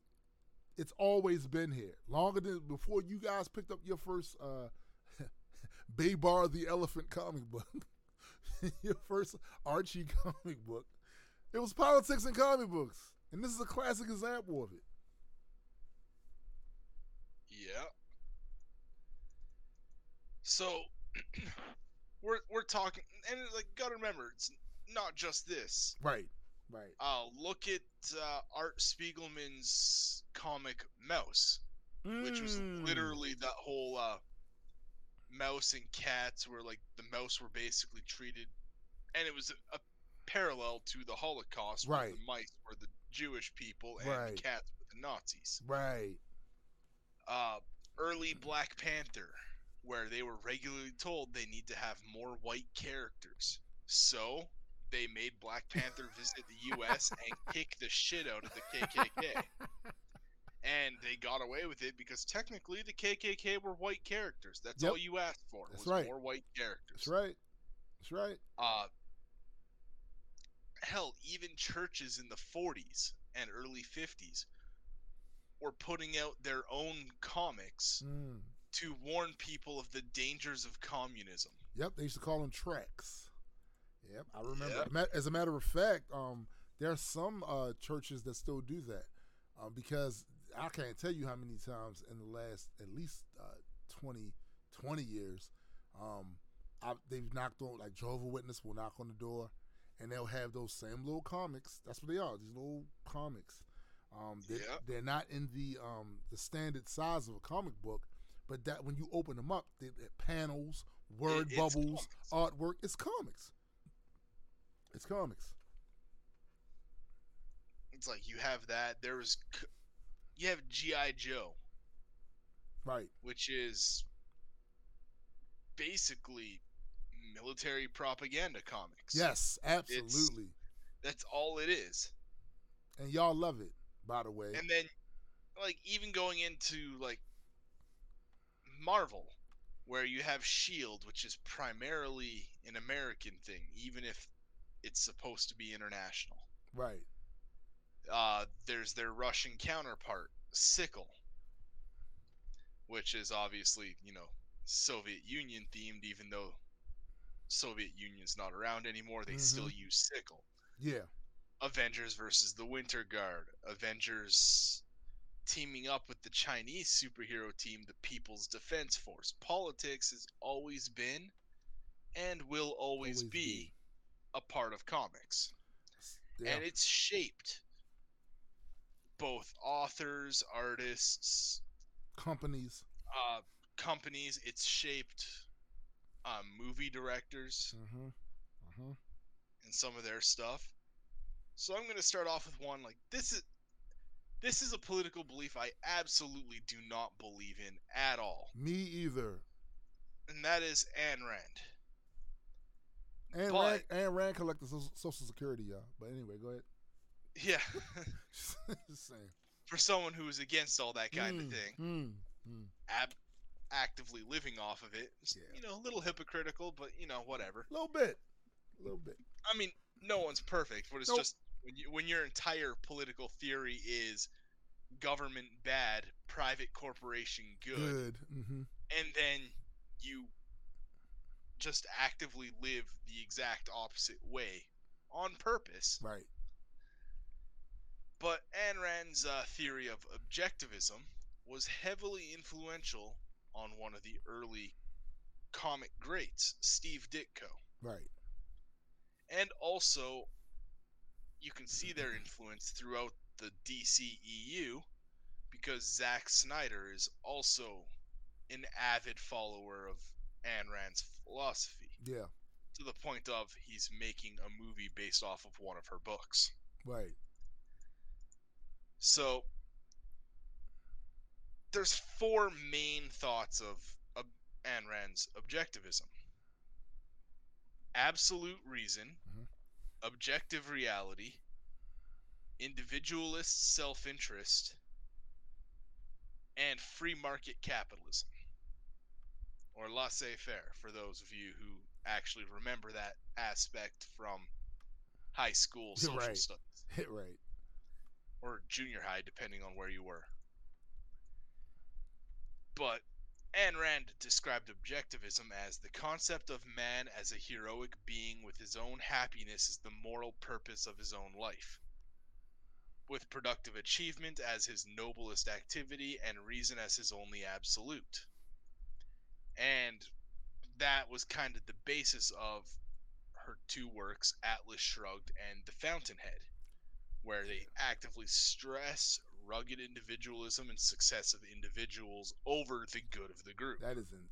it's always been here. Longer than before you guys picked up your first uh Babar the Elephant comic book. your first Archie comic book. It was politics and comic books. And this is a classic example of it. Yeah. So we're we're talking and like gotta remember it's not just this. Right. Right. Uh, look at uh, Art Spiegelman's comic Maus, mm. which was mm. literally that whole uh, mouse and cats, where like the mouse were basically treated, and it was a, a parallel to the Holocaust, right? the mice were the Jewish people, and right. the cats were the Nazis, right? Uh, early Black Panther, where they were regularly told they need to have more white characters, so they made Black Panther visit the U.S. and kick the shit out of the KKK. And they got away with it because technically the KKK were white characters. That's yep. all you asked for. That's was right. More white characters. That's right. That's right. Uh, hell, even churches in the 40s and early 50s were putting out their own comics mm. To warn people of the dangers of communism. Yep, they used to call them tracks. Yep, I remember. Yep. As a matter of fact, um, there are some uh, churches that still do that um, because I can't tell you how many times in the last at least uh, 20, 20 years um, I, they've knocked on like Jehovah Witness will knock on the door and they'll have those same little comics. That's what they are. These little comics. Um, they're, yep. they're not in the um, the standard size of a comic book, but that when you open them up, the panels, word it, bubbles, comics. artwork. It's comics. It's comics. It's like you have that. There was, you have GI Joe, right? Which is basically military propaganda comics. Yes, absolutely. It's, that's all it is. And y'all love it, by the way. And then, like, even going into like Marvel, where you have Shield, which is primarily an American thing, even if it's supposed to be international. Right. Uh, there's their Russian counterpart, Sickle, which is obviously, you know, Soviet Union themed, even though Soviet Union's not around anymore, they mm-hmm. still use Sickle. Yeah. Avengers versus the Winter Guard. Avengers teaming up with the Chinese superhero team, the People's Defense Force. Politics has always been and will always, always be, be a part of comics. Yeah. And it's shaped both authors, artists, companies. Uh, companies. It's shaped uh, movie directors mm-hmm. Mm-hmm. and some of their stuff. So I'm going to start off with one like this is this is a political belief I absolutely do not believe in at all. Me either. And that is Ayn Rand. And but, Rand, and Rand collected Social Security, y'all. But anyway, go ahead. Yeah. Just saying. For someone who is against all that kind mm, of thing, mm, mm. Ab- actively living off of it, yeah. you know, a little hypocritical, but you know, whatever. A little bit. A little bit. I mean, no one's perfect, but it's nope. just when, you, when your entire political theory is government bad, private corporation good, good. Mm-hmm. and then you just actively live the exact opposite way on purpose. Right. But Ayn Rand's uh, theory of objectivism was heavily influential on one of the early comic greats, Steve Ditko. Right. And also, you can see their influence throughout the DCEU because Zack Snyder is also an avid follower of Ayn Rand's philosophy. Yeah. To the point of he's making a movie based off of one of her books. Right. So there's four main thoughts of, of Ayn Rand's objectivism absolute reason. Objective reality, individualist self interest, and free market capitalism. Or laissez faire for those of you who actually remember that aspect from high school social Right. studies right. or junior high, depending on where you were. But Ayn Rand described objectivism as the concept of man as a heroic being with his own happiness as the moral purpose of his own life, with productive achievement as his noblest activity and reason as his only absolute. And that was kind of the basis of her two works, Atlas Shrugged and The Fountainhead, where they actively stress rugged individualism and success of individuals over the good of the group. That isn't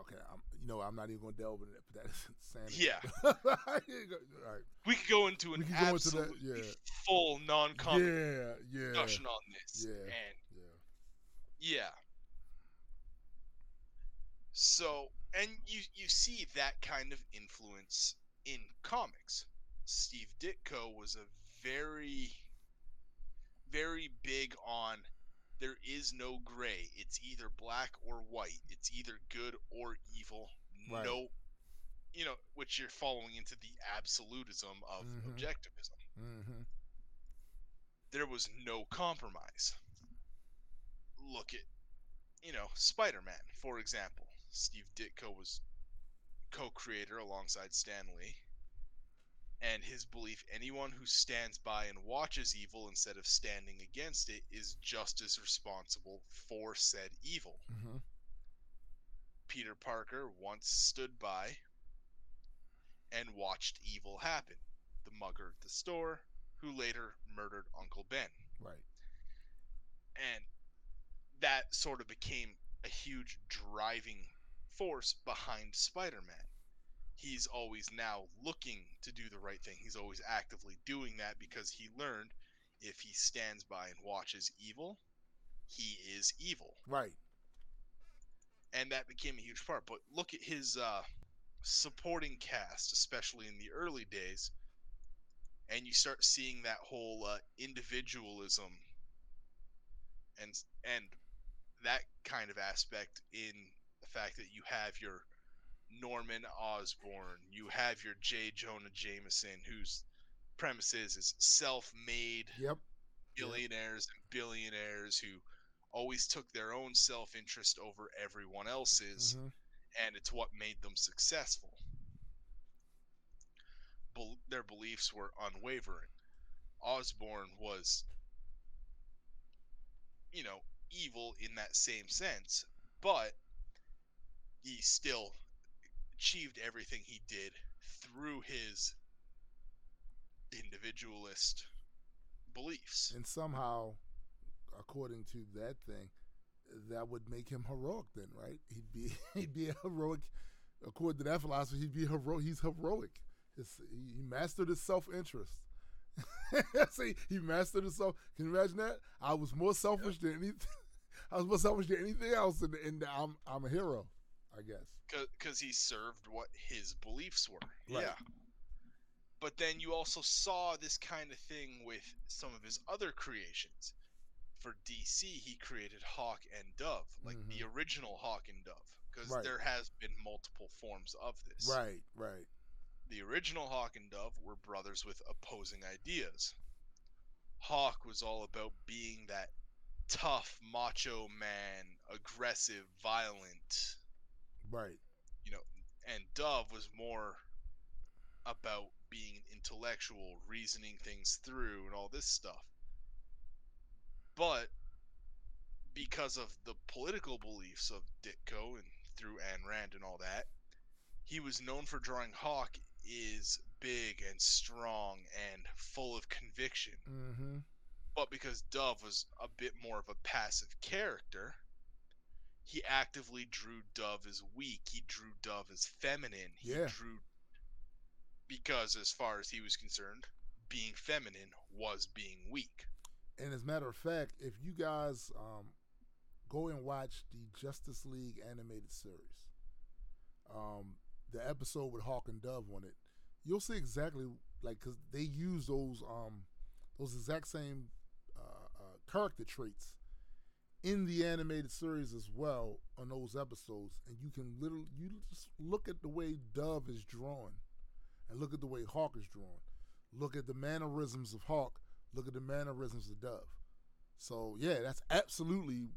okay. I'm, you know, I'm not even going to delve into that, but that is insanity. Yeah. Right. We could go into an could into that, yeah. full non-comic Yeah. Yeah. discussion on this, Yeah. and Yeah. yeah. So, and you you see that kind of influence in comics. Steve Ditko was a very very big on there is no gray. It's either black or white. It's either good or evil. Right. No you know, which you're following into the absolutism of Mhm. objectivism. Mm-hmm. There was no compromise. Look at, you know, Spider Man, for example. Steve Ditko was co creator alongside Stan Lee. And his belief anyone who stands by and watches evil instead of standing against it is just as responsible for said evil. Mm-hmm. Peter Parker once stood by and watched evil happen. The mugger at the store, who later murdered Uncle Ben. Right. And that sort of became a huge driving force behind Spider Man. He's always now looking to do the right thing. He's always actively doing that because he learned if he stands by and watches evil, he is evil. Right. and that became a huge part. But look at his uh, supporting cast, especially in the early days, and you start seeing that whole uh, individualism and and that kind of aspect in the fact that you have your Norman Osborn, you have your J. Jonah Jameson, whose premise is, is self-made Yep. billionaires and billionaires who always took their own self-interest over everyone else's Mm-hmm. and it's what made them successful Bel- their beliefs were unwavering Osborn was you know evil in that same sense but he still achieved everything he did through his individualist beliefs And somehow, according to that thing, that would make him heroic. Then, right? He'd be he'd be a heroic. According to that philosophy, he'd be heroic. He's heroic. His, he, mastered his self interest. See, he mastered his self. Can you imagine that? I was more selfish than anything. I was more selfish than anything else, and, and I'm I'm a hero, I guess. Because he served what his beliefs were. Right. Yeah. But then you also saw this kind of thing with some of his other creations. For DC, he created Hawk and Dove, like the original Hawk and Dove, because Mm-hmm. Right. there has been multiple forms of this. Right, right. The original Hawk and Dove were brothers with opposing ideas. Hawk was all about being that tough, macho man, aggressive, violent, Right. you know, and Dove was more about being intellectual, reasoning things through, and all this stuff. But because of the political beliefs of Ditko and through Ayn Rand and all that, he was known for drawing Hawk is big and strong and full of conviction. Mm-hmm. But because Dove was a bit more of a passive character, he actively drew Dove as weak. He drew Dove as feminine. He Yeah. drew because as far as he was concerned, being feminine was being weak. And as a matter of fact, if you guys um, go and watch the Justice League animated series. Um, the episode with Hawk and Dove on it, you'll see exactly like because they use those um those exact same uh, uh, character traits in the animated series as well on those episodes, and you can literally you just look at the way Dove is drawn, and look at the way Hawk is drawn. Look at the mannerisms of Hawk. Look at the mannerisms of Dove. So yeah, that's absolutely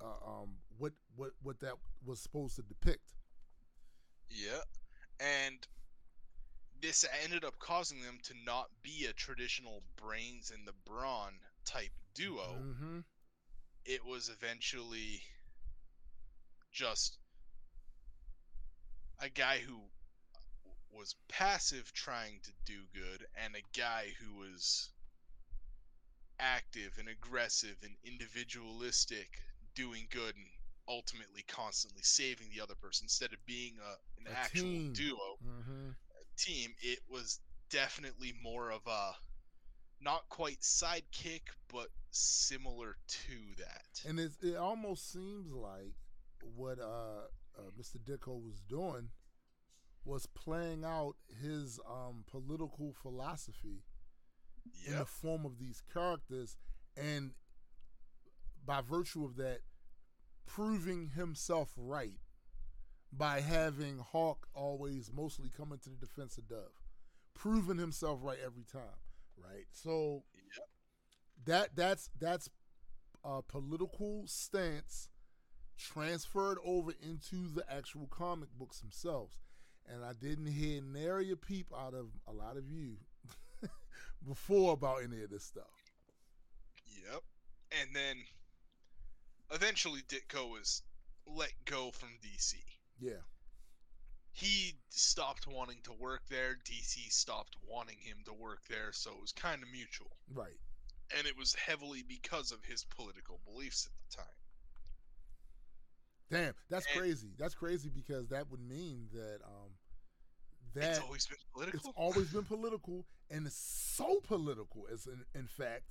uh, um, what what what that was supposed to depict. Yeah, and this ended up causing them to not be a traditional brains and the brawn type duo. Mm-hmm. It was eventually just a guy who was passive trying to do good and a guy who was active and aggressive and individualistic doing good and ultimately constantly saving the other person instead of being a, an A actual team. duo Mm-hmm. team, it was definitely more of a not quite sidekick, but similar to that. And it's, it almost seems like what uh, uh, Mr. Ditko was doing was playing out his um, political philosophy in the form of these characters, and by virtue of that, proving himself right by having Hawk always mostly coming to the defense of Dove, proving himself right every time, right? So Yep. that that's that's a political stance transferred over into the actual comic books themselves. And I didn't hear nary a peep out of a lot of you before about any of this stuff. Yep. And then eventually Ditko was let go from DC. Yeah. He stopped wanting to work there. DC stopped wanting him to work there, so it was kind of mutual. Right. And it was heavily because of his political beliefs at the time. Damn, that's And- crazy. That's crazy because that would mean that um that it's always been political. it's always been political and it's so political as in, in fact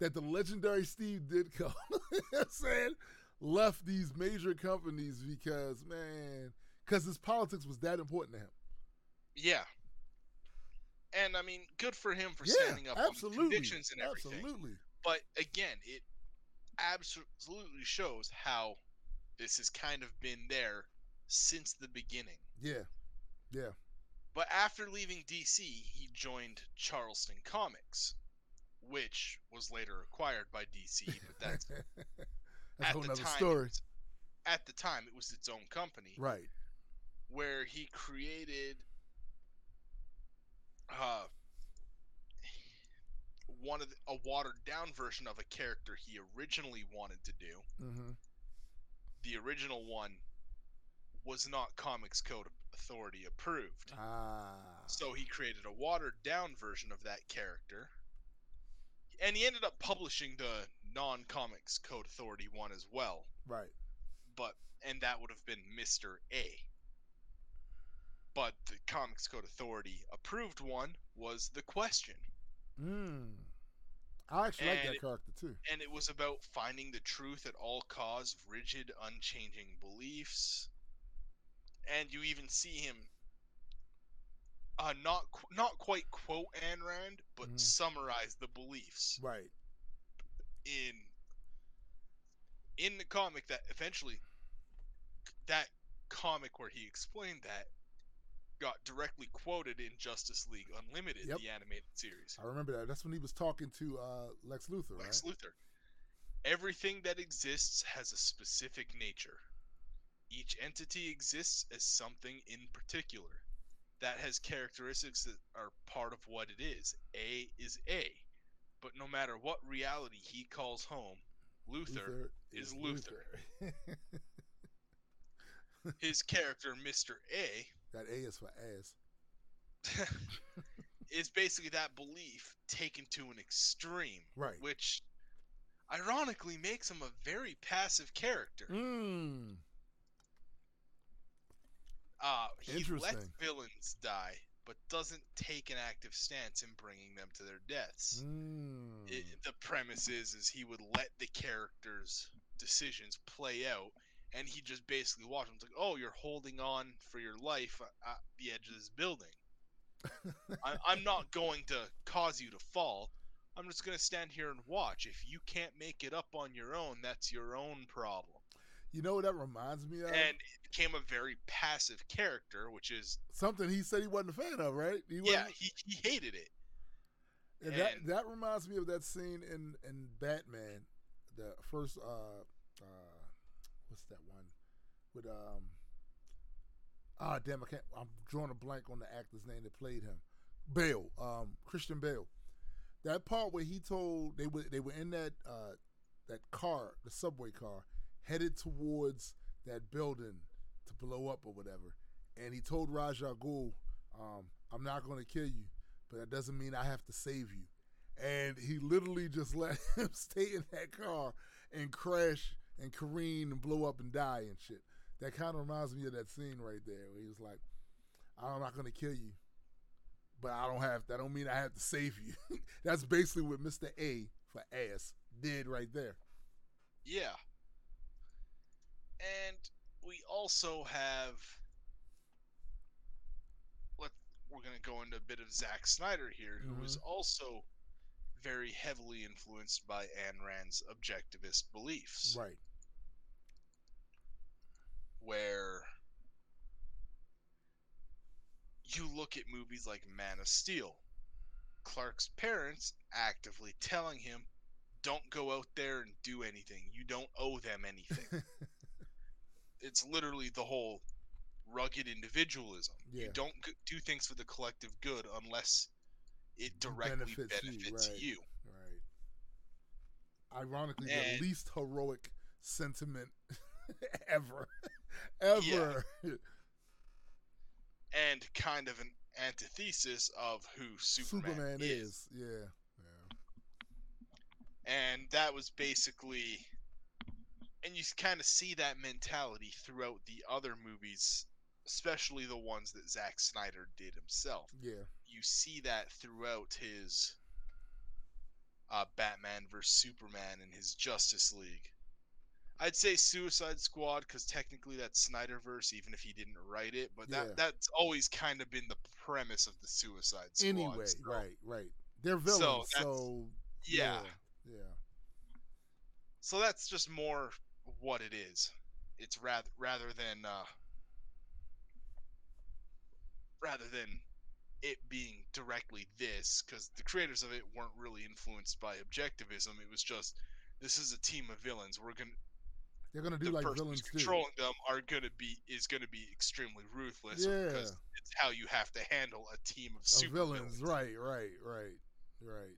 that the legendary Steve Ditko said left these major companies because man because his politics was that important to him. Yeah. And I mean, good for him for yeah, standing up on convictions and everything. absolutely. But again, it absolutely shows how this has kind of been there since the beginning. Yeah, yeah, But after leaving DC, he joined Charlton Comics, which was later acquired by DC. But that's that's a at whole the time. was- at the time, it was its own company. Right. Where he created uh, one of the, a watered down version of a character he originally wanted to do. Mm-hmm. The original one was not Comics Code Authority approved. Ah. So he created a watered down version of that character. And he ended up publishing the non Comics Code Authority one as well. Right. But and that would have been Mr. A. But the Comics Code Authority approved one was The Question. Mm. I actually like that character too. And it was about finding the truth at all costs, rigid, unchanging beliefs. And you even see him uh, not qu- not quite quote Ayn Rand, but Mhm. summarize the beliefs Right. in in the comic that eventually that comic where he explained that got directly quoted in Justice League Unlimited, Yep. the animated series. I remember that. That's when he was talking to uh, Lex Luthor, Lex right? Luthor. Everything that exists has a specific nature. Each entity exists as something in particular that has characteristics that are part of what it is. A is A. But no matter what reality he calls home, Luthor, is Luthor. his character, Mr. A, that A is for ass. is basically that belief taken to an extreme, Right. which ironically makes him a very passive character. Mm. Uh, he lets villains die, but doesn't take an active stance in bringing them to their deaths. Mm. It, the premise is, is he would let the characters decisions play out, and he just basically watched them. It's like, oh, you're holding on for your life at the edge of this building. I, I'm not going to cause you to fall. I'm just going to stand here and watch. If you can't make it up on your own, that's your own problem. You know what that reminds me of? And it became a very passive character, which is something he said he wasn't a fan of, right? He yeah, he, he hated it. And, and, that that reminds me of that scene in in Batman, the first uh uh what's that one with um ah damn I can't I'm drawing a blank on the actor's name that played him, Bale, um Christian Bale. That part where he told they were they were in that uh that car, the subway car, headed towards that building to blow up or whatever. And he told Ra's Ghul, um, I'm not going to kill you, but that doesn't mean I have to save you. And he literally just let him stay in that car and crash and careen and blow up and die and shit. That kind of reminds me of that scene right there where he was like, I'm not going to kill you, but I don't have, that don't mean I have to save you. That's basically what Mr. A for ass did right there. Yeah. And we also have let we're going to go into a bit of Zack Snyder here, who mm-hmm. was also very heavily influenced by Ayn Rand's objectivist beliefs. Right. Where you look at movies like Man of Steel, Clark's parents actively telling him, don't go out there and do anything. You don't owe them anything. it's literally the whole rugged individualism. Yeah. You don't do things for the collective good unless it directly benefits, benefits you, you. Right. Ironically, and, the least heroic sentiment ever, ever. Yeah. and kind of an antithesis of who Superman, Superman is. is. Yeah. Yeah. And that was basically and you kind of see that mentality throughout the other movies, especially the ones that Zack Snyder did himself. Yeah, you see that throughout his uh, Batman vs Superman and his Justice League. I'd say Suicide Squad because technically that's Snyderverse, even if he didn't write it. But that yeah. that's always kind of been the premise of the Suicide Squad. Anyway, so. right, right. They're villains, so, so yeah, yeah. So that's just more what it is. It's rather rather than uh, rather than it being directly this, because the creators of it weren't really influenced by objectivism. It was just this is a team of villains. We're gonna they're gonna do the like villains controlling them are gonna be is gonna be extremely ruthless yeah. because it's how you have to handle a team of, super villains. villains. Right, right, right, right.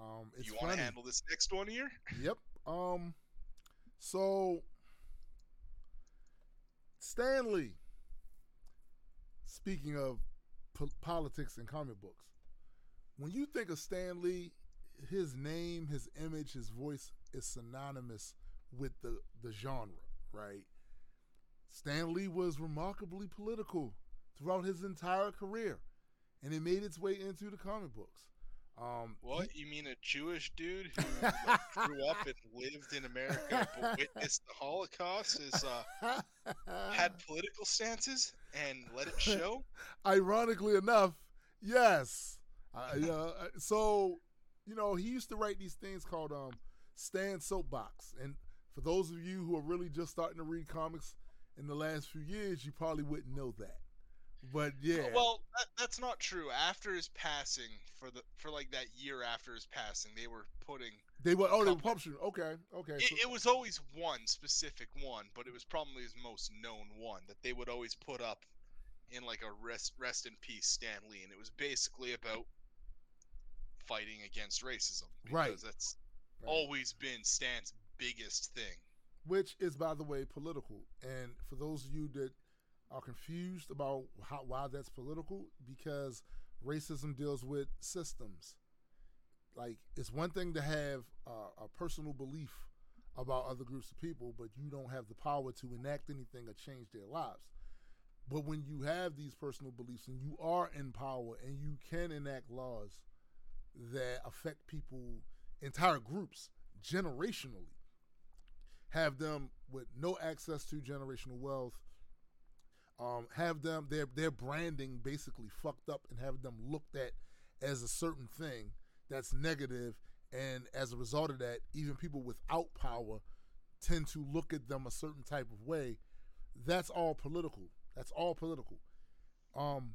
Um, it's you want to handle this next one here? Yep. Um, so, Stan Lee. Speaking of po- politics and comic books, when you think of Stan Lee, his name, his image, his voice is synonymous with the, the genre, right? Stan Lee was remarkably political throughout his entire career, and it made its way into the comic books. Um, what you mean a Jewish dude who like, grew up and lived in America but witnessed the Holocaust is uh, had political stances and let it show? Ironically enough, yes. Uh, so you know he used to write these things called um, Stan Soapbox, and for those of you who are really just starting to read comics in the last few years, you probably wouldn't know that. But yeah. Well, that, that's not true. After his passing, for the for like that year after his passing, they were putting. They were oh they were publishing. Okay, okay. It, so, it, was always one specific one, but it was probably his most known one that they would always put up in like a rest rest in peace Stan Lee, and it was basically about fighting against racism. Because right. That's right. always been Stan's biggest thing. Which is, by the way, political. And for those of you that are confused about how, why that's political because racism deals with systems. Like it's one thing to have uh, a personal belief about other groups of people, but you don't have the power to enact anything or change their lives. But when you have these personal beliefs and you are in power and you can enact laws that affect people, entire groups, generationally, have them with no access to generational wealth, um, have them their their branding basically fucked up and have them looked at as a certain thing that's negative, and as a result of that, even people without power tend to look at them a certain type of way. That's all political. That's all political. Um,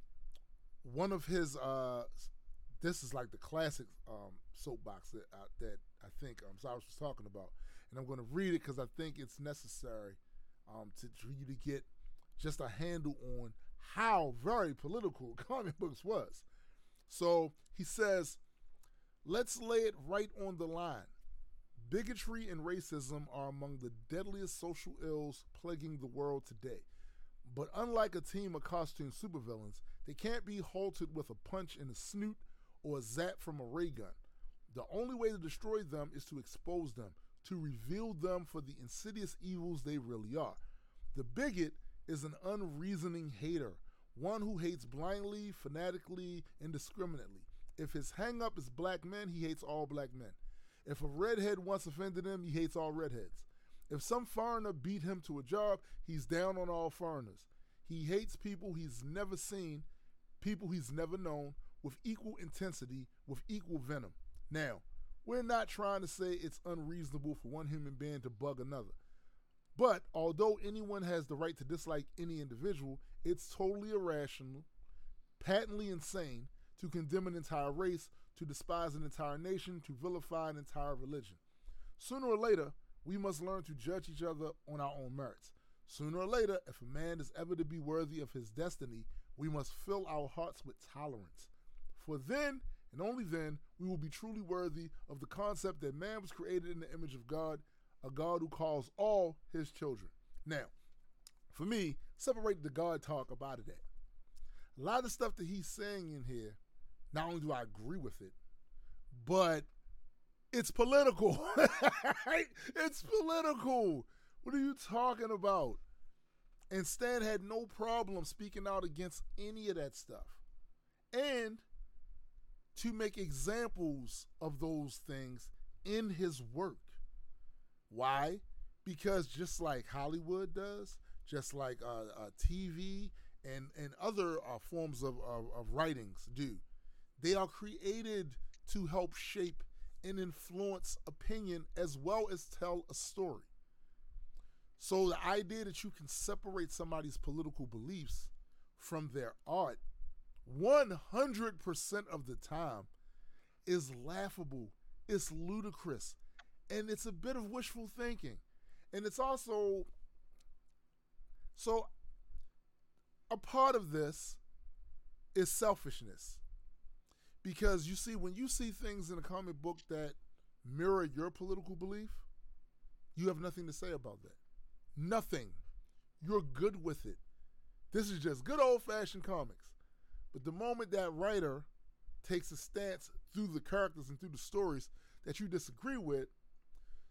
one of his uh, this is like the classic um, soapbox that I, that I think um, Cyrus was talking about, and I'm going to read it because I think it's necessary um, to for you to get just a handle on how very political comic books was. So he says, let's lay it right on the line. Bigotry and racism are among the deadliest social ills plaguing the world today. But unlike a team of costume supervillains, they can't be halted with a punch in the snoot or a zap from a ray gun. The only way to destroy them is to expose them, to reveal them for the insidious evils they really are. The bigot is an unreasoning hater, one who hates blindly, fanatically, indiscriminately. If his hangup is black men, he hates all black men. If a redhead once offended him, he hates all redheads. If some foreigner beat him to a job, he's down on all foreigners. He hates people he's never seen, people he's never known, with equal intensity, with equal venom. Now, we're not trying to say it's unreasonable for one human being to bug another. But although anyone has the right to dislike any individual, it's totally irrational, patently insane to condemn an entire race, to despise an entire nation, to vilify an entire religion. Sooner or later, we must learn to judge each other on our own merits. Sooner or later, if a man is ever to be worthy of his destiny, we must fill our hearts with tolerance. For then, and only then, we will be truly worthy of the concept that man was created in the image of God, a God who calls all his children. Now, for me, separate the God talk about it. A lot of the stuff that he's saying in here, not only do I agree with it, but it's political. it's political. What are you talking about? And Stan had no problem speaking out against any of that stuff. And to make examples of those things in his work. Why? Because just like Hollywood does, just like uh, uh, TV and, and other uh, forms of, of, of writings do, they are created to help shape and influence opinion as well as tell a story. So the idea that you can separate somebody's political beliefs from their art 100% of the time is laughable, it's ludicrous, and it's a bit of wishful thinking. And it's also so a part of this is selfishness. Because you see, when you see things in a comic book that mirror your political belief, you have nothing to say about that. Nothing. You're good with it. This is just good old fashioned comics. But the moment that writer takes a stance through the characters and through the stories that you disagree with,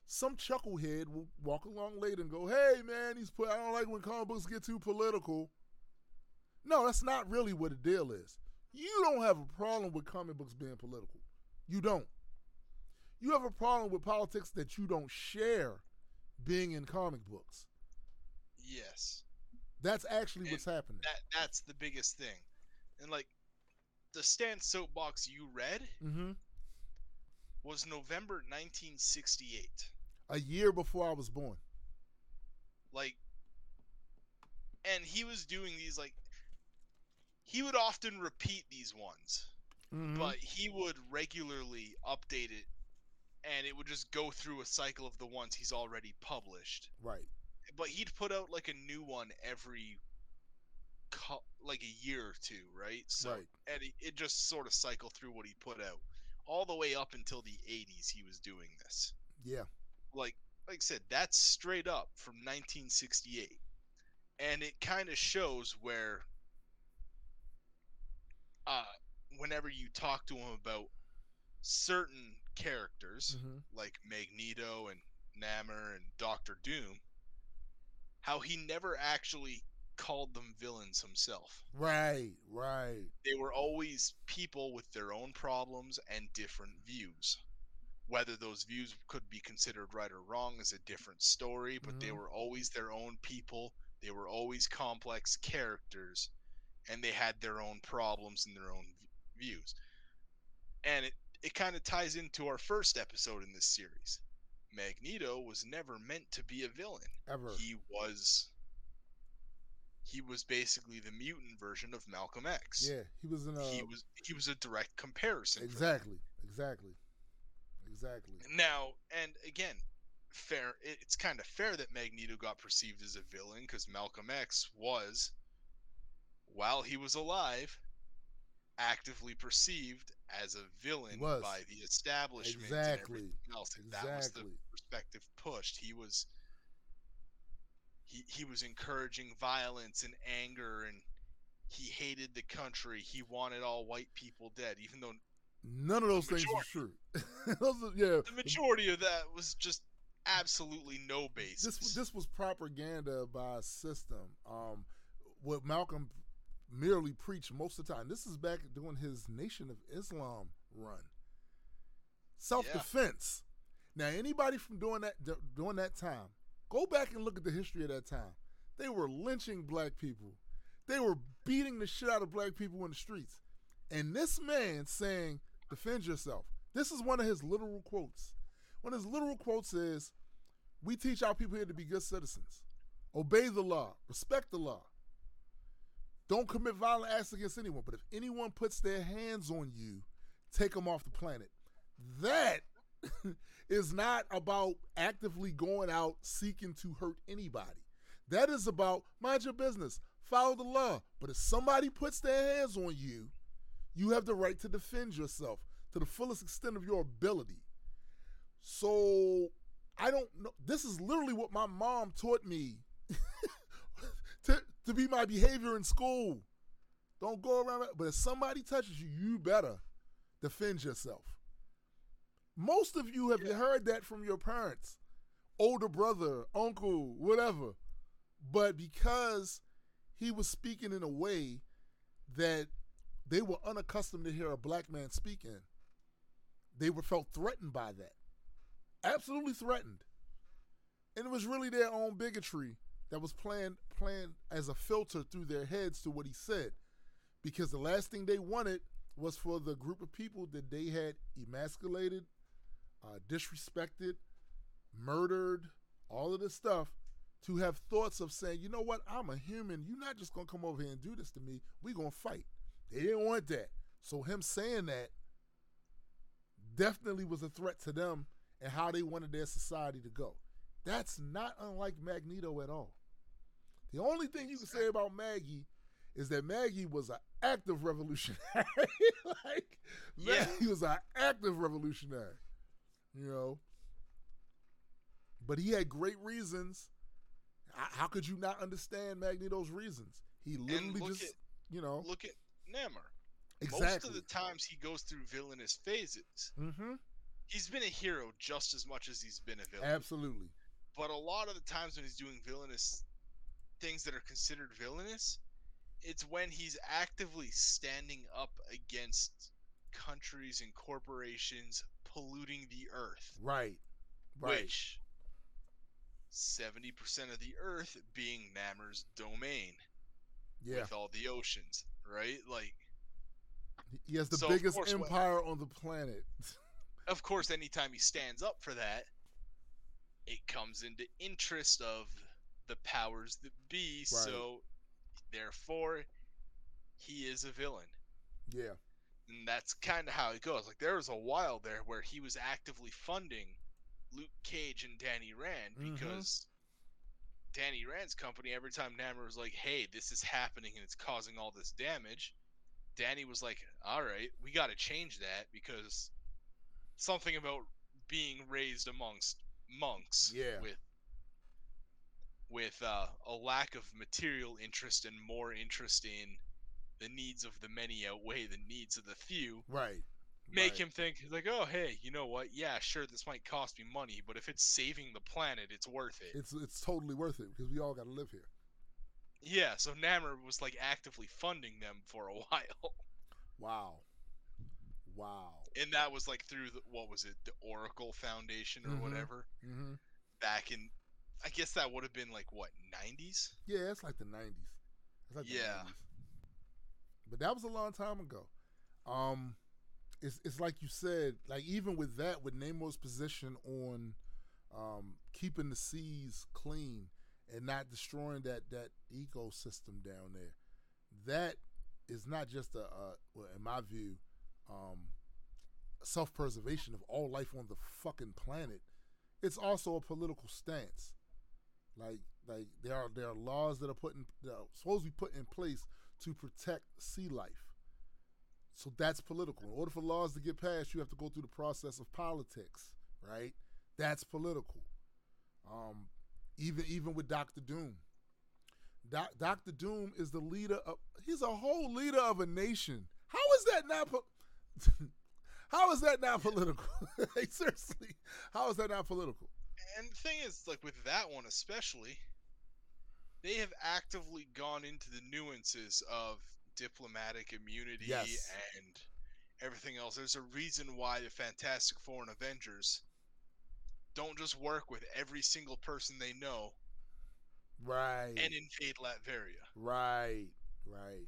some chucklehead will walk along later and go, "Hey, man, he's put. I don't like when comic books get too political." No, that's not really what the deal is. You don't have a problem with comic books being political. You don't. You have a problem with politics that you don't share being in comic books. Yes. That's actually And what's happening. That that's the biggest thing. And like the Stan soapbox you read mm-hmm. was November 1968. A year before I was born. Like and he was doing these like he would often repeat these ones, Mhm. but he would regularly update it and it would just go through a cycle of the ones he's already published. right. But he'd put out like a new one every like a year or two, right? So Right. and it, it just sort of cycled through what he put out all the way up until the 80s he was doing this. Yeah. Like like I said, that's straight up from 1968. And it kind of shows where uh whenever you talk to him about certain characters Mm-hmm. like Magneto and Namor and Doctor Doom, how he never actually called them villains himself. Right. Right. They were always people with their own problems and different views. whether those views could be considered right or wrong is a different story, but they Mhm. were always their own people. They were always complex characters, and they had their own problems and their own v- views. And it, it kind of ties into our first episode in this series. Magneto was never meant to be a villain. Ever. He was he was basically the mutant version of Malcolm X. yeah, he was in a. He was he was a direct comparison. exactly, exactly, exactly. Now, and again, fair. It's kind of fair that Magneto got perceived as a villain because Malcolm X was, while he was alive, actively perceived as a villain by the establishment Exactly. and everything else. And that was the perspective pushed. He was. He, he was encouraging violence and anger and he hated the country. He wanted all white people dead, even though None of those things are true. those are, yeah, the majority of that was just absolutely no basis. this this was propaganda by a system. Um, what Malcolm merely preached most of the time. This is back during his Nation of Islam run. Self defense. Now, anybody from during that during that time, go back and look at the history of that time. They were lynching black people. They were beating the shit out of black people in the streets. And this man saying, "Defend yourself." This is one of his literal quotes. One of his literal quotes is, "We teach our people here to be good citizens, obey the law, respect the law, don't commit violent acts against anyone. But if anyone puts their hands on you, take them off the planet." That is not about actively going out seeking to hurt anybody. That is about mind your business, follow the law. But if somebody puts their hands on you, you have the right to defend yourself to the fullest extent of your ability. So I don't know. This is literally what my mom taught me to, to be my behavior in school. Don't go around, but if somebody touches you, you better defend yourself. Most of you have Yeah. heard that from your parents, older brother, uncle, whatever. But because he was speaking in a way that they were unaccustomed to hear a black man speak in, they were felt threatened by that. Absolutely threatened. And it was really their own bigotry that was playing playing as a filter through their heads to what he said. Because the last thing they wanted was for the group of people that they had emasculated, uh, disrespected, murdered, all of this stuff, to have thoughts of saying, you know what, I'm a human. You're not just gonna come over here and do this to me. We're gonna fight. They didn't want that. So him saying that definitely was a threat to them and how they wanted their society to go. That's not unlike Magneto at all. The only thing you can say about Maggie is that Maggie was an active revolutionary. like Yeah. Maggie was an active revolutionary. You know. But he had great reasons. How could you not understand Magneto's reasons? He literally just, at- you know, Look at Namor. exactly. Most of the times he goes through villainous phases. mm-hmm. He's been a hero just as much as he's been a villain. Absolutely. But a lot of the times when he's doing villainous things that are considered villainous, it's when he's actively standing up against countries and corporations polluting the earth, Right. Right. which 70% of the earth being Namor's domain yeah. with all the oceans, right? Like He has the So, biggest course, empire on the planet. of course, anytime he stands up for that, it comes into interest of the powers that be. So, therefore, he is a villain, yeah. And that's kind of how it goes. Like there was a while there where he was actively funding Luke Cage and Danny Rand Mhm. because Danny Rand's company. Every time Namor was like, "Hey, this is happening and it's causing all this damage," Danny was like, "All right, we got to change that because something about being raised amongst monks Yeah. with with uh, a lack of material interest and more interest in the needs of the many outweigh the needs of the few Right. make right. him think like oh hey you know what yeah sure this might cost me money but if it's saving the planet it's worth it It's it's totally worth it because we all got to live here. yeah so namor was like actively funding them for a while Wow. Wow. and that was like through the, what was it, the Oracle Foundation or Mhm. whatever Mm-hmm. back in. I guess that would have been like what 90s. Yeah, it's like the nineties. It's like the Yeah. 90s. But that was a long time ago. Um it's it's like you said, like even with that, with Namor's position on um keeping the seas clean and not destroying that that ecosystem down there, that is not just a, a well, in my view, um self preservation of all life on the fucking planet. It's also a political stance. Like like there are there are laws that are put in that are supposed to be put in place to protect sea life. So that's political. In order for laws to get passed, you have to go through the process of politics, right? That's political. Um, even even with Doctor Doom, Doc, Doctor Doom is the leader of. He's a whole leader of a nation. How is that not? Po- how is that not political? seriously, how is that not political? And the thing is, like with that one especially, they have actively gone into the nuances of diplomatic immunity Yes. and everything else. There's a reason why the Fantastic Four and Avengers don't just work with every single person they know Right. and invade Latveria. Right, right.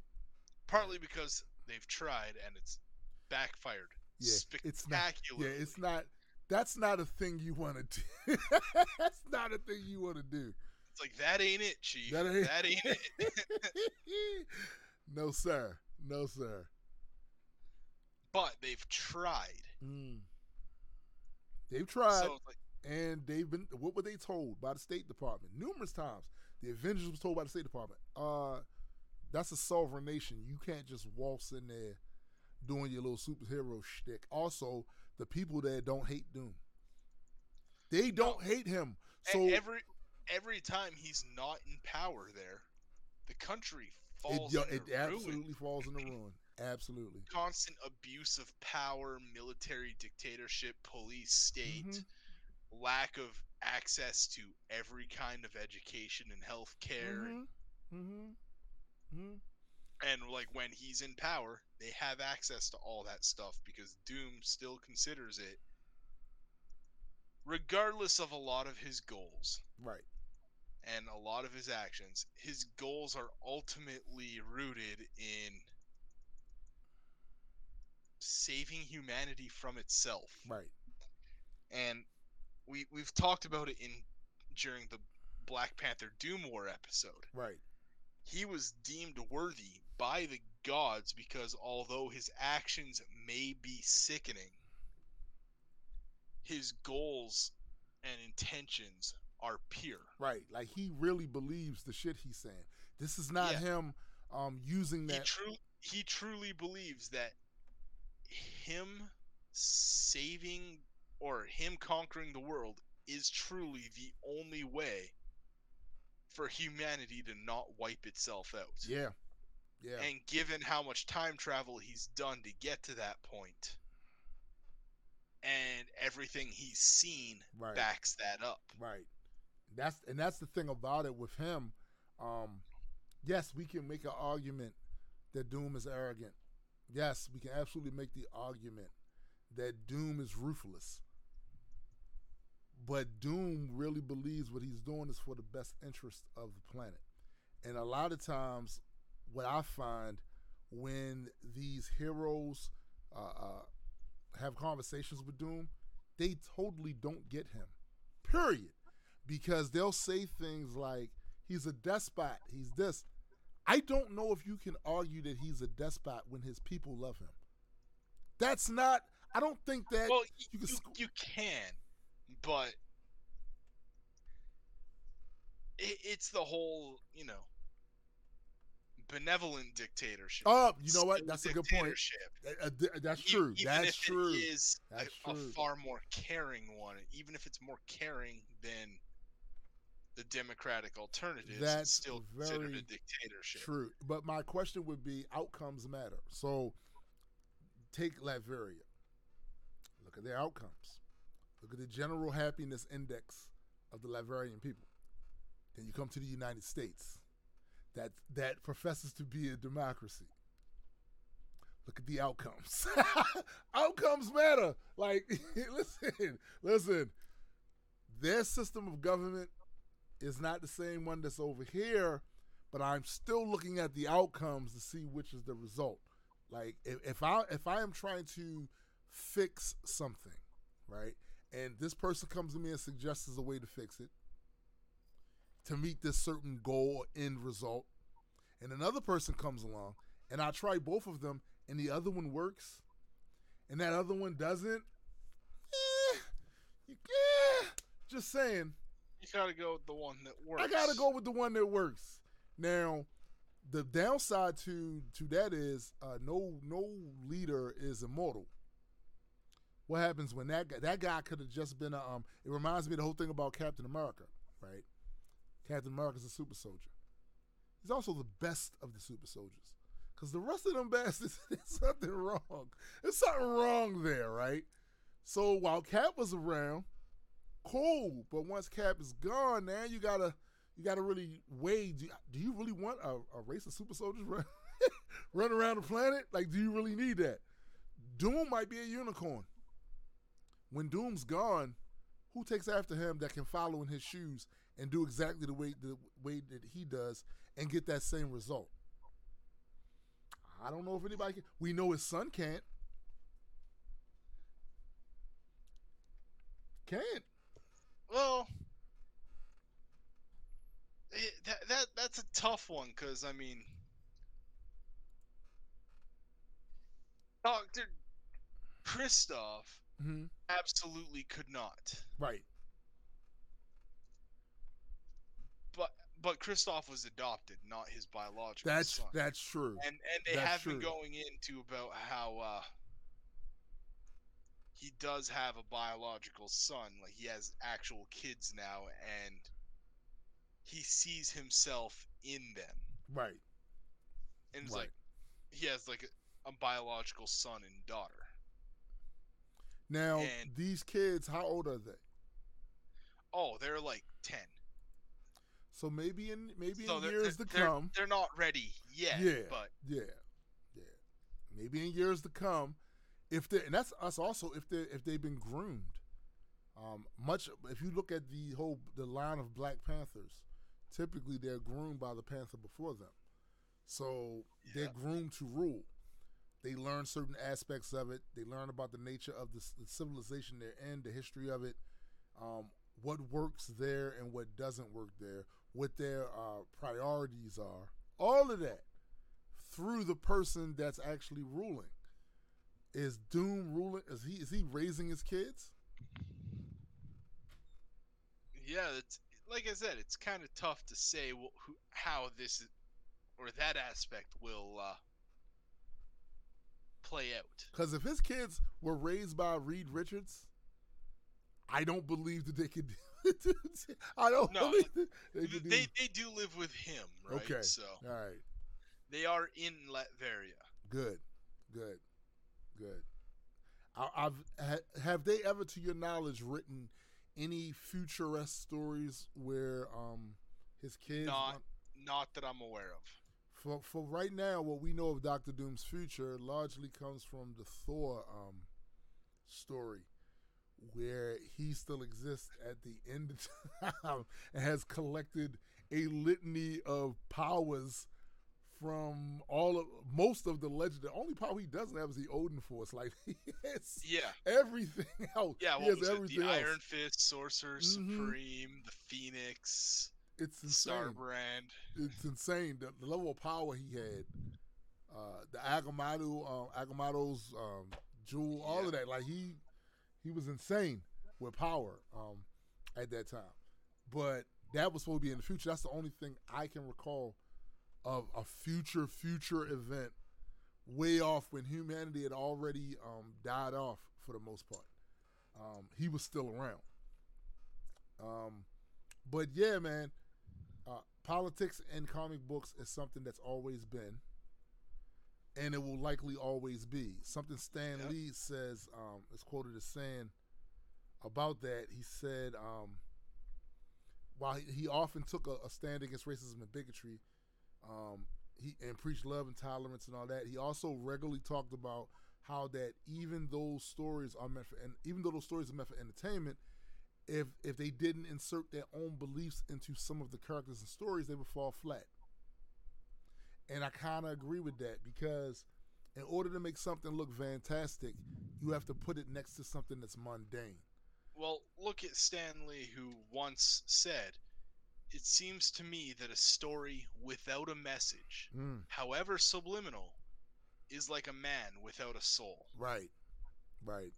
Partly because they've tried and it's backfired Yeah, it's not. spectacularly. Yeah, it's not. That's not a thing you want to do. that's not a thing you want to do. It's like that ain't it, Chief. That That ain't- ain't, it. no, sir. No, sir. but they've tried. Mm. They've tried, So like, and they've been. What were they told by the State Department numerous times? The Avengers was told by the State Department. Uh, that's a sovereign nation. You can't just waltz in there doing your little superhero shtick. Also, the people that don't hate Doom. They don't hate him. So every every time he's not in power there, the country it, falls yo- into it ruin. absolutely falls into ruin. Absolutely. Constant abuse of power, military dictatorship, police state, Mhm. lack of access to every kind of education and health care. Mm-hmm. Mm-hmm. Mm-hmm. And like when he's in power, they have access to all that stuff because Doom still considers it regardless of a lot of his goals. Right. And a lot of his actions, his goals are ultimately rooted in saving humanity from itself. Right. And we we've talked about it in during the Black Panther Doom War episode. Right. He was deemed worthy by the gods because although his actions may be sickening, his goals and intentions are pure. Right. Like he really believes the shit he's saying. This is not Yeah. him um using he that he truly believes that him saving or him conquering the world is truly the only way for humanity to not wipe itself out. Yeah. Yeah. And given how much time travel he's done to get to that point, and everything he's seen right. backs that up. Right. That's and that's the thing about it with him. Um yes, we can make an argument that Doom is arrogant. Yes, we can absolutely make the argument that Doom is ruthless. But Doom really believes what he's doing is for the best interest of the planet. And a lot of times, what I find when these heroes uh, uh, have conversations with Doom, they totally don't get him. Period. Because they'll say things like, he's a despot, he's this. I don't know if you can argue that he's a despot when his people love him. That's not, I don't think that. Well, you you, can you, can, but it, it's the whole, you know, benevolent dictatorship. oh, you know what? That's a good point. Uh, uh, that's true. Even That's if true. It is a- That's a, true. far more caring one, even if it's more caring than the democratic alternatives, That's still considered a dictatorship. True. But my question would be outcomes matter. So take Latveria. Look at their outcomes. Look at the general happiness index of the Latverian people. Then you come to the United States that that professes to be a democracy. Look at the outcomes. outcomes matter. Like, listen, listen. Their system of government is not the same one that's over here, but I'm still looking at the outcomes to see which is the result. Like, if, if I if I am trying to fix something, right, and this person comes to me and suggests a way to fix it to meet this certain goal or end result, and another person comes along and I try both of them and the other one works and that other one doesn't, eh, you, eh, just saying. You gotta go with the one that works. I gotta go with the one that works. Now, the downside to to that is uh, no no leader is immortal. What happens when that guy, that guy could have just been a um? It reminds me of the whole thing about Captain America, right? Captain America's a super soldier. He's also the best of the super soldiers. Because the rest of them bastards, there's something wrong. There's something wrong there, right? So while Cap was around, cool. But once Cap is gone, now you gotta you gotta really weigh. Do, do you really want a, a, race of super soldiers run, run around the planet? Like, do you really need that? Doom might be a unicorn. When Doom's gone, who takes after him that can follow in his shoes and do exactly the way the way that he does and get that same result? I don't know if anybody can. We know his son can't. Can't. Well, it, that that that's a tough one because I mean, Doctor Kristoff mm-hmm. absolutely could not. Right. but Kristoff was adopted, not his biological that's, son. That's true. And and they that's have true. been going into about how uh, he does have a biological son, like he has actual kids now, and he sees himself in them. Right. And it's right. like he has like a, a, biological son and daughter. Now and, these kids, how old are they? Oh, they're like ten. So maybe in maybe so in years to they're, come, they're not ready yet. Yeah, but yeah, yeah. Maybe in years to come, if they and that's us also if they if they've been groomed. Um, much if you look at the whole the line of Black Panthers, typically they're groomed by the Panther before them, so yeah. they're groomed to rule. They learn certain aspects of it. They learn about the nature of the, the civilization they're in, the history of it, um, what works there and what doesn't work there, what their uh, priorities are, all of that through the person that's actually ruling. Is Doom ruling? Is he is he raising his kids? Yeah, it's like I said, it's kind of tough to say wh- who, how this or that aspect will uh, play out. Because if his kids were raised by Reed Richards, I don't believe that they could I don't no, they, they, they do live with him, right? Okay. So all right, they are in Latveria. Good, good, good. I, have have they ever, to your knowledge, written any futuresque stories where um his kids? Not, not that I'm aware of. For for right now, what we know of Doctor Doom's future largely comes from the Thor um story where he still exists at the end of time and has collected a litany of powers from all of most of the legend. The only power he doesn't have is the Odin Force. Like he has yeah everything else. Yeah, he has everything the else. Iron Fist, Sorcerer mm-hmm. Supreme, the Phoenix. It's insane. Starbrand. It's insane the, the, level of power he had. Uh, the Agamotto, uh, Agamotto's um, jewel, all yeah. of that. Like he he was insane with power um, at that time. But that was supposed to be in the future. That's the only thing I can recall of a future future event way off when humanity had already um, died off for the most part. Um, he was still around. Um, but yeah, man, uh, politics in comic books is something that's always been and it will likely always be. Something Stan yep. Lee says um, is quoted as saying about that. He said, um, while he, he, often took a, a, stand against racism and bigotry, um, he and preached love and tolerance and all that. He also regularly talked about how that even those stories are meant for and even though those stories are meant for entertainment, if if they didn't insert their own beliefs into some of the characters and stories, they would fall flat. And I kind of agree with that because in order to make something look fantastic, you have to put it next to something that's mundane. Well, look at Stan Lee, who once said, It seems to me that a story without a message, Mm, however subliminal, is like a man without a soul. right, right,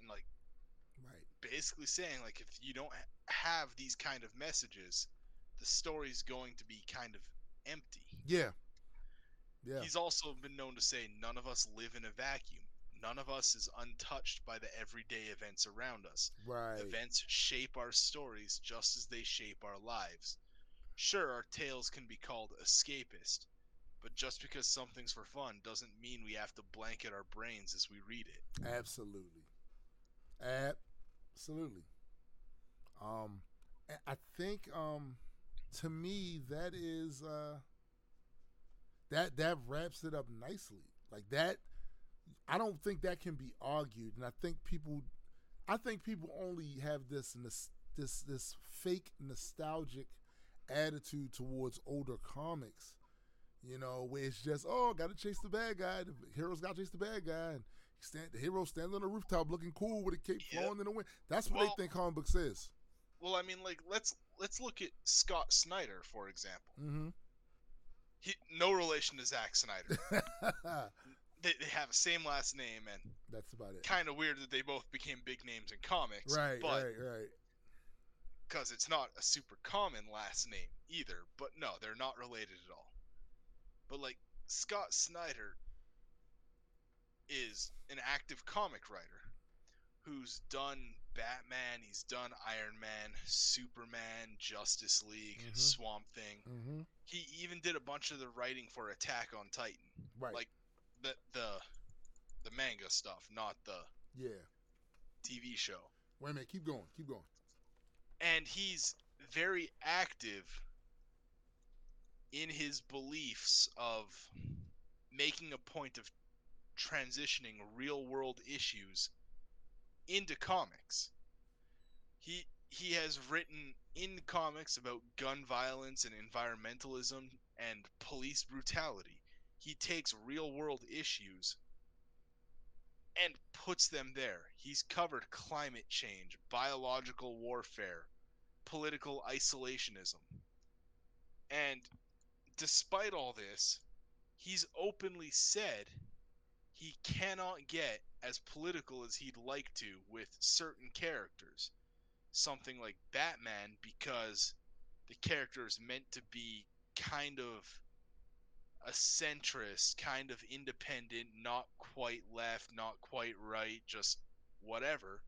And, like, right. basically saying, like, if you don't have these kind of messages, the story's going to be kind of empty. Yeah, yeah, He's also been known to say, None of us live in a vacuum. None of us is untouched by the everyday events around us. right. Events shape our stories just as they shape our lives. Sure, our tales can be called escapist, but just because something's for fun doesn't mean we have to blanket our brains as we read it. Absolutely. Absolutely. Um I think um to me that is uh that that wraps it up nicely. Like that I don't think that can be argued and I think people I think people only have this this this this fake nostalgic attitude towards older comics. You know, where it's just, oh, got to chase the bad guy. The heroes got to chase the bad guy, and stand, the hero stands on the rooftop looking cool with a cape Yep. flowing in the wind. That's what Well- they think comic books is. Well, I mean, like let's let's look at Scott Snyder for example. Mm-hmm. He no relation to Zack Snyder. they, they have the same last name, and That's about it. kind of weird that they both became big names in comics. Right, but right, right. because it's not a super common last name either. But no, they're not related at all. But like Scott Snyder is an active comic writer who's done Batman, he's done Iron Man, Superman, Justice League, Mhm. Swamp Thing. Mm-hmm. He even did a bunch of the writing for Attack on Titan, Right. like the the the manga stuff, not the yeah. TV show. Wait a minute. Keep going. Keep going. and he's very active in his beliefs of making a point of transitioning real world issues into comics. He he has written in comics about gun violence and environmentalism and police brutality. He takes real world issues and puts them there. He's covered climate change, biological warfare, political isolationism. And despite all this, he's openly said he cannot get as political as he'd like to with certain characters. Something like Batman, because the character is meant to be kind of a centrist, kind of independent, not quite left, not quite right, just whatever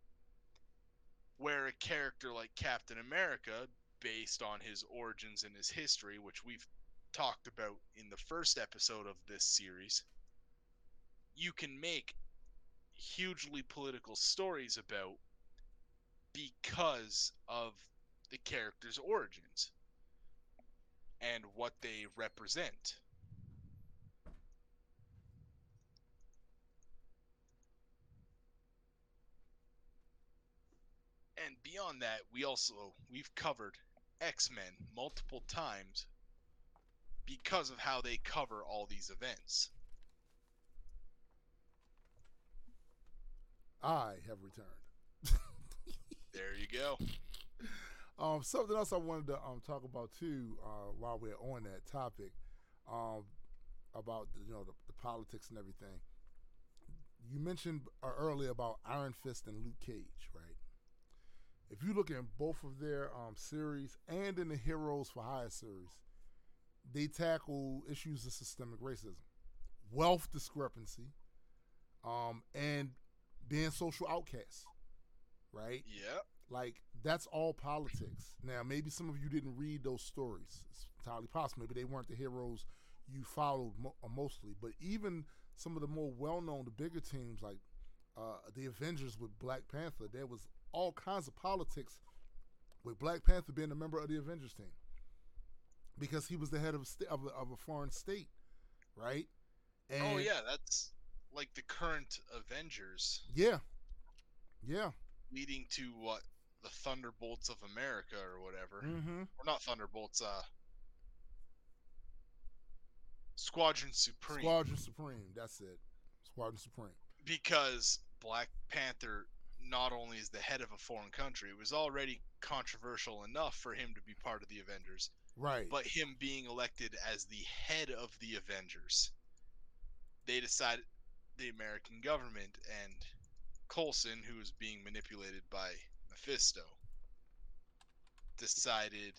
where a character like Captain America, based on his origins and his history, which we've talked about in the first episode of this series, you can make hugely political stories about because of the character's origins and what they represent. And beyond that, we also we've covered X-Men multiple times because of how they cover all these events. I have returned. There you go. Um, something else I wanted to um, talk about too, uh, while we're on that topic, um, about the, you know the, the politics and everything. You mentioned uh, earlier about Iron Fist and Luke Cage, right? If you look in both of their um, series and in the Heroes for Hire series, they tackle issues of systemic racism, wealth discrepancy, um, and being social outcasts, right? Yeah. Like that's all politics. Now, maybe some of you didn't read those stories. It's entirely possible. Maybe they weren't the heroes you followed mo- uh, mostly. But even some of the more well-known, the bigger teams like uh, the Avengers with Black Panther, there was all kinds of politics with Black Panther being a member of the Avengers team because he was the head of a, of a, of a foreign state right? oh yeah, that's like the current Avengers yeah, yeah. leading to what the Thunderbolts of America or whatever. Mm-hmm. Or not Thunderbolts, uh Squadron Supreme. Squadron Supreme. That's it. Squadron Supreme. because Black Panther not only is the head of a foreign country, it was already controversial enough for him to be part of the Avengers, Right. but him being elected as the head of the Avengers, they decided the American government and Coulson, who was being manipulated by Mephisto, decided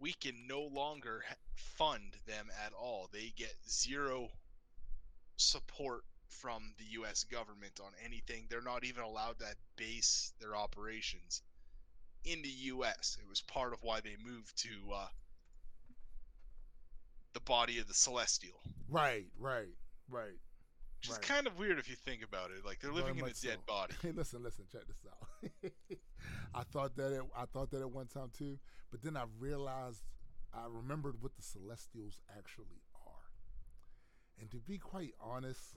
we can no longer fund them at all. They get zero support from the US government on anything. They're not even allowed to base their operations in the US. It was part of why they moved to uh, the body of the Celestial. right. Right. Right. Which is kind of weird if you think about it. Like they're Very living in a dead so. body. Hey, listen, listen, check this out. I thought that at, I thought that at one time too, but then I realized I remembered what the Celestials actually are. And to be quite honest,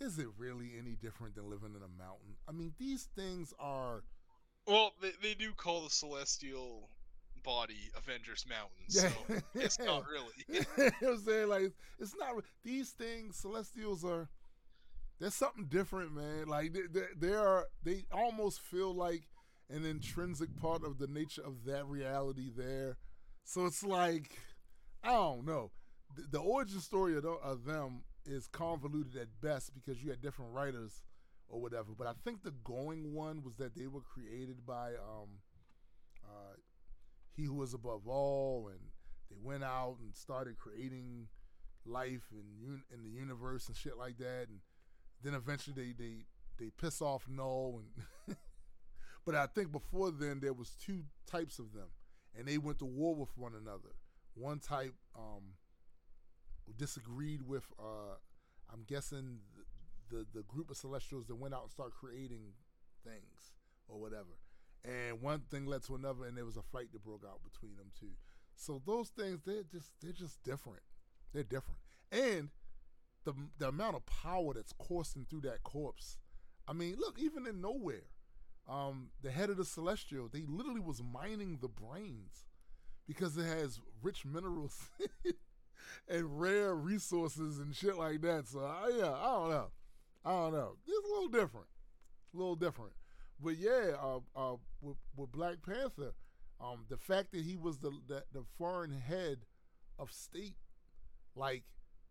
is it really any different than living in a mountain? I mean, these things are Well, they, they do call the Celestial body Avengers Mountain, so it's not really. you know what I'm saying? Like, it's not. These things, Celestials are. There's something different, man. Like they, they, they are. They almost feel like an intrinsic part of the nature of that reality there. So it's like, I don't know. The, the origin story of, of them is convoluted at best because you had different writers or whatever. But I think the going one was that they were created by um, uh, He Who is Above All, and they went out and started creating life and un- in the universe and shit like that. And then eventually they they they piss off Null and. but I think before then there was two types of them, and they went to war with one another. One type um, disagreed with, uh, I'm guessing the, the the group of Celestials that went out and started creating things or whatever. And one thing led to another, and there was a fight that broke out between them two. So those things, they're just they're just different. They're different, and the the amount of power that's coursing through that corpse. I mean, look, even in Knowhere, um, the head of the Celestial, they literally was mining the brains because it has rich minerals and rare resources and shit like that. So I, yeah, I don't know, I don't know. It's a little different, a little different. But yeah, uh, uh, with, with Black Panther, um, the fact that he was the, the the foreign head of state, like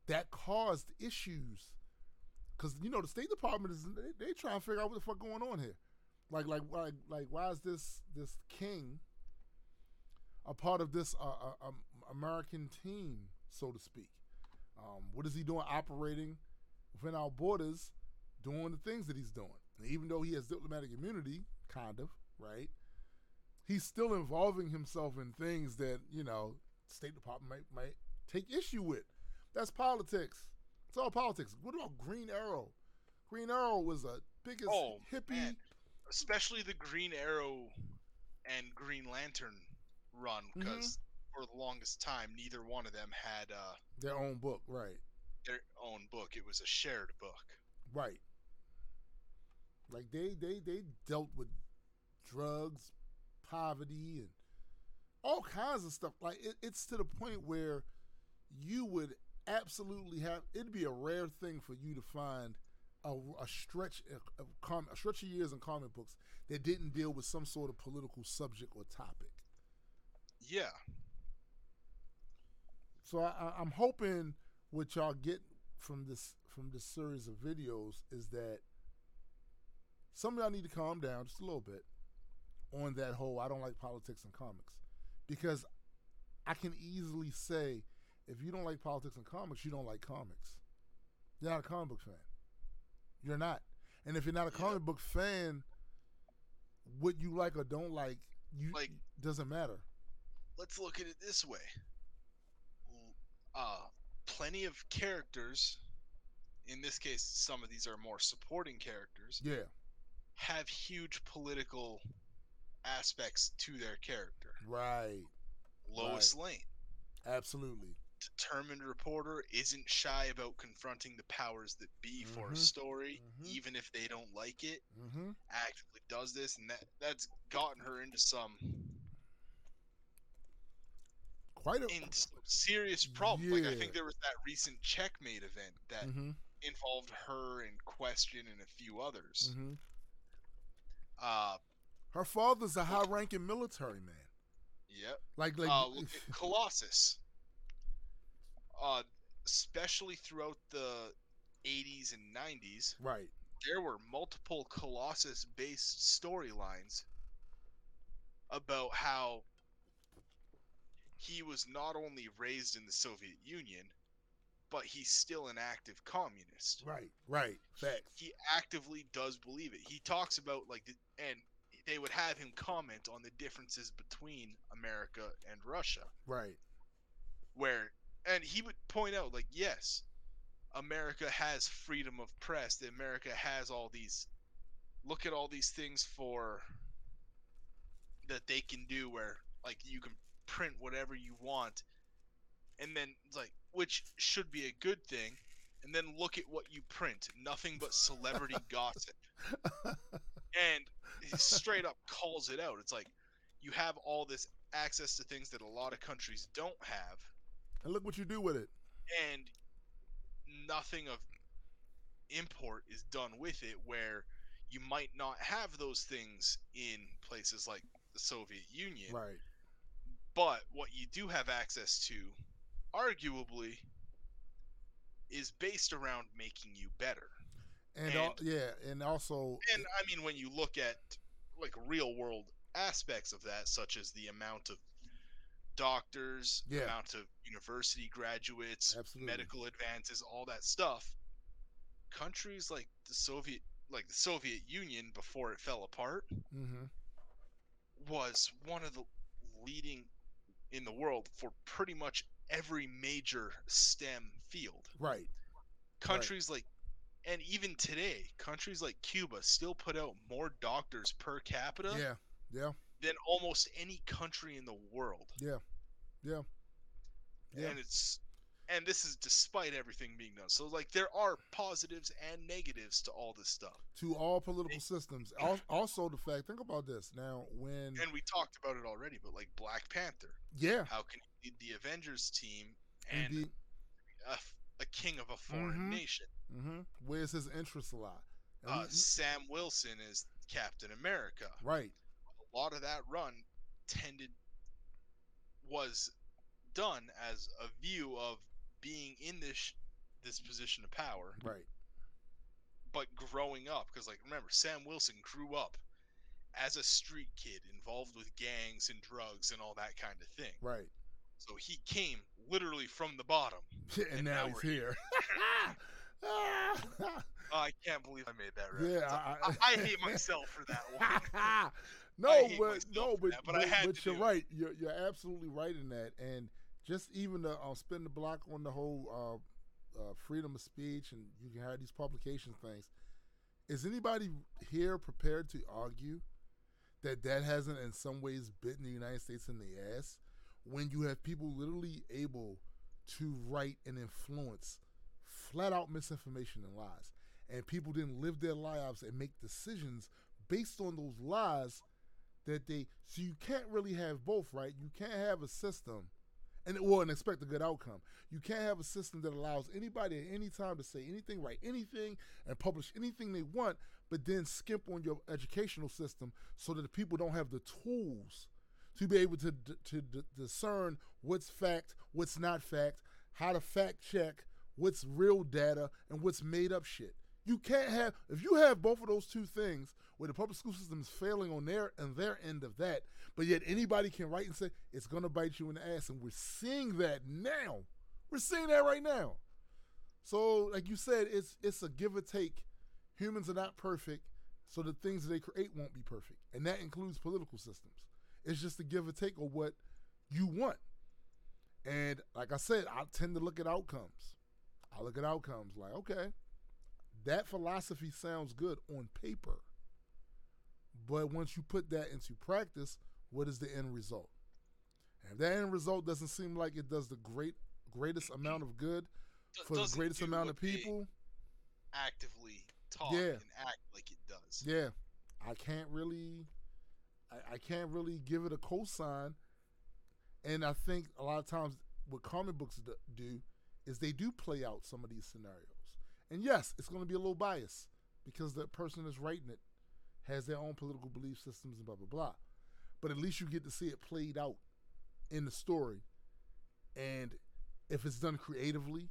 that caused issues. Cause you know the State Department is they, they trying to figure out what the fuck going on here, like like like like why is this this king a part of this uh, uh, um, American team, so to speak? Um, what is he doing operating within our borders, doing the things that he's doing? And even though he has diplomatic immunity, kind of right, he's still involving himself in things that you know State Department might might take issue with. That's politics. It's all politics. What about Green Arrow? Green Arrow was a biggest Oh, hippie. man. Especially the Green Arrow and Green Lantern run, Mm-hmm. For the longest time, neither one of them had uh, Their own book, right? their own book. It was a shared book. Right. Like they they they dealt with drugs, poverty, and all kinds of stuff. Like it, it's to the point where you would absolutely have it'd be a rare thing for you to find a, a stretch of, com, a stretch of years in comic books that didn't deal with some sort of political subject or topic. Yeah. So I, I'm hoping what y'all get from this from this series of videos is that some of y'all need to calm down just a little bit on that whole I don't like politics and comics because I can easily say if you don't like politics and comics, you don't like comics. You're not a comic book fan. You're not. And if you're not a Yeah. comic book fan, what you like or don't like, you Like- doesn't matter. Let's look at it this way. Uh, plenty of characters, in this case, some of these are more supporting characters, Yeah. have huge political aspects to their character. Right. Lois Lane. Absolutely. determined reporter isn't shy about confronting the powers that be for Mhm. a story, Mhm. even if they don't like it. Mm-hmm. Actively does this, and that that's gotten her into some Quite a. in serious problems. Like I think there was that recent checkmate event that mm-hmm. involved her and Question and a few others. Mm-hmm. Uh, Her father's a high-ranking military man. yep. Like, like. uh, look at Colossus. Uh, especially throughout the 80s and 90s, right. there were multiple Colossus-based storylines about how he was not only raised in the Soviet Union, but he's still an active communist. Right. Right. Facts. He actively does believe it. He talks about like, the, and they would have him comment on the differences between America and Russia. Right. where and he would point out like yes america has freedom of press that america has all these look at all these things for that they can do where like you can print whatever you want and then like which should be a good thing and then look at what you print. Nothing but celebrity gossip. And he straight up calls it out. It's like you have all this access to things that a lot of countries don't have. And look what you do with it. and nothing of import is done with it where you might not have those things in places like the Soviet Union. Right. But what you do have access to arguably is based around making you better And, al- yeah, and also. and I mean when you look at like real world aspects of that such as the amount of doctors Yeah. amount of university graduates Absolutely. medical advances all that stuff countries like the soviet like the soviet union before it fell apart mm-hmm. was one of the leading in the world for pretty much every major stem field Right. countries like and even today countries like cuba still put out more doctors per capita Yeah. Yeah. than almost any country in the world Yeah. Yeah. Yeah. and it's and this is despite everything being done so like there are positives and negatives to all this stuff To all political systems. Also, the fact. Think about this now. When. and we talked about it already but like black panther yeah. how can he lead the avengers team and Indeed. a, a king of a foreign Mhm. nation Mm-hmm. Where's his interest a lot? Uh, we- sam wilson is captain america right. a lot of that run tended was done as a view of being in this this position of power Right. but growing up because like remember sam wilson grew up as a street kid involved with gangs and drugs and all that kind of thing Right. so he came literally from the bottom and, And now, now he's we're here. oh, i can't believe i made that right Yeah, I, I- I hate myself for that one no, but no, but that, but I had but to you're right. You're you're absolutely right in that. And just even the uh, spin the block on the whole uh, uh, freedom of speech, and you can have these publication things. Is anybody here prepared to argue that that hasn't, in some ways, bitten the United States in the ass when you have people literally able to write and influence flat out misinformation and lies, and people didn't live their lives and make decisions based on those lies that they so you can't really have both right you can't have a system and well and expect a good outcome. You can't have a system that allows anybody at any time to say anything write anything and publish anything they want but then skimp on your educational system so that the people don't have the tools to be able to to, to discern what's fact what's not fact how to fact check what's real data and what's made up shit. You can't have if you have both of those two things where the public school system is failing on their and their end of that, but yet anybody can write and say it's gonna bite you in the ass, and we're seeing that now. We're seeing that right now. So, like you said, it's it's a give or take. Humans are not perfect, so the things that they create won't be perfect, and that includes political systems. It's just a give or take of what you want. And like I said, I tend to look at outcomes. I look at outcomes like, okay, that philosophy sounds good on paper. But once you put that into practice, what is the end result? And if that end result doesn't seem like it does the great greatest amount of good for the greatest amount of people. actively talk Yeah. and act like it does. Yeah, I can't really, I, I can't really give it a cosign. And I think a lot of times what comic books do is they do play out some of these scenarios. And yes, it's going to be a little biased because the person that's writing it has their own political belief systems and blah blah blah. But at least you get to see it played out in the story. And if it's done creatively,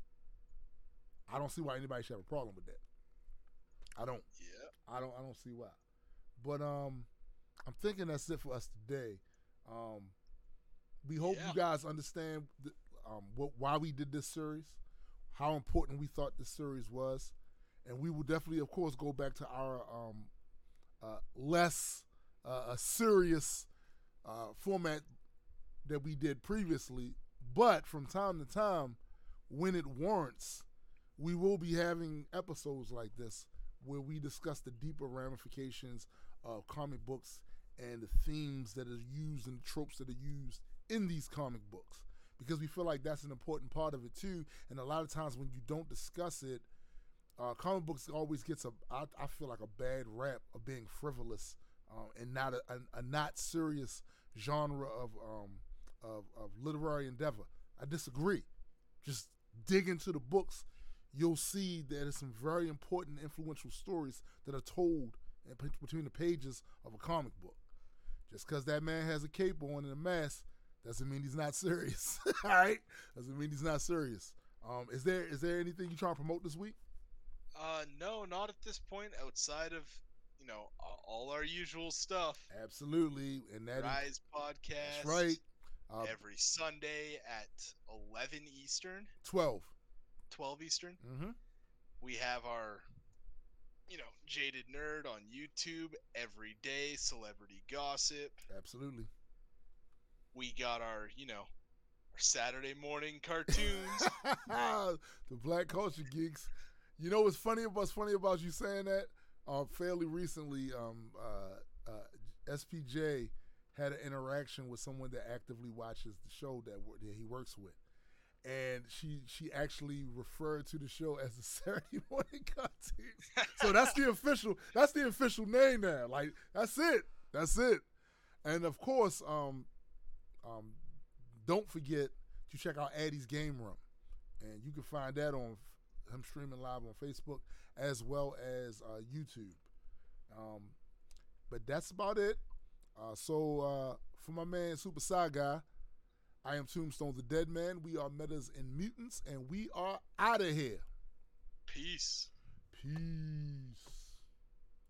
I don't see why anybody should have a problem with that. I don't. Yeah. I don't I don't see why. But um I'm thinking that's it for us today. Um we hope Yeah. you guys understand the, um what why we did this series, how important we thought this series was, and we will definitely of course go back to our um uh less uh, a serious uh format that we did previously, but from time to time when it warrants, we will be having episodes like this where we discuss the deeper ramifications of comic books and the themes that are used and the tropes that are used in these comic books. Because we feel like that's an important part of it too. And a lot of times when you don't discuss it uh, comic books always gets a I, I feel like a bad rap of being frivolous uh, and not a, a, a not serious genre of um, of, of literary endeavor i disagree just dig into the books you'll see that there's some very important, influential stories that are told in, between the pages of a comic book. Just because that man has a cape on and a mask doesn't mean he's not serious. All right, doesn't mean he's not serious. Um, is there is there anything you trying to promote this week? Uh, no, not at this point. Outside of you know all our usual stuff. Absolutely, and that is, Rise podcast. that's right. Uh, Every Sunday at 11 Eastern, Twelve. 12 Eastern. Mm-hmm. We have our, you know, Jaded Nerd on YouTube every day, celebrity gossip. Absolutely. We got our, you know, Saturday morning cartoons. the black culture geeks. You know what's funny? What's funny about you saying that? Uh, fairly recently, um, uh, uh, SPJ had an interaction with someone that actively watches the show that, that he works with, and she she actually referred to the show as the Saturday morning cartoons. So that's the official that's the official name now. Like that's it. That's it. And of course, um, um, don't forget to check out Addie's Game Room, and you can find that on him streaming live on Facebook as well as uh, YouTube. Um, but that's about it. Uh, so uh, for my man Super Guy, I am Tombstone the Dead Man. We are Metas and Mutants, and we are out of here. Peace. Peace.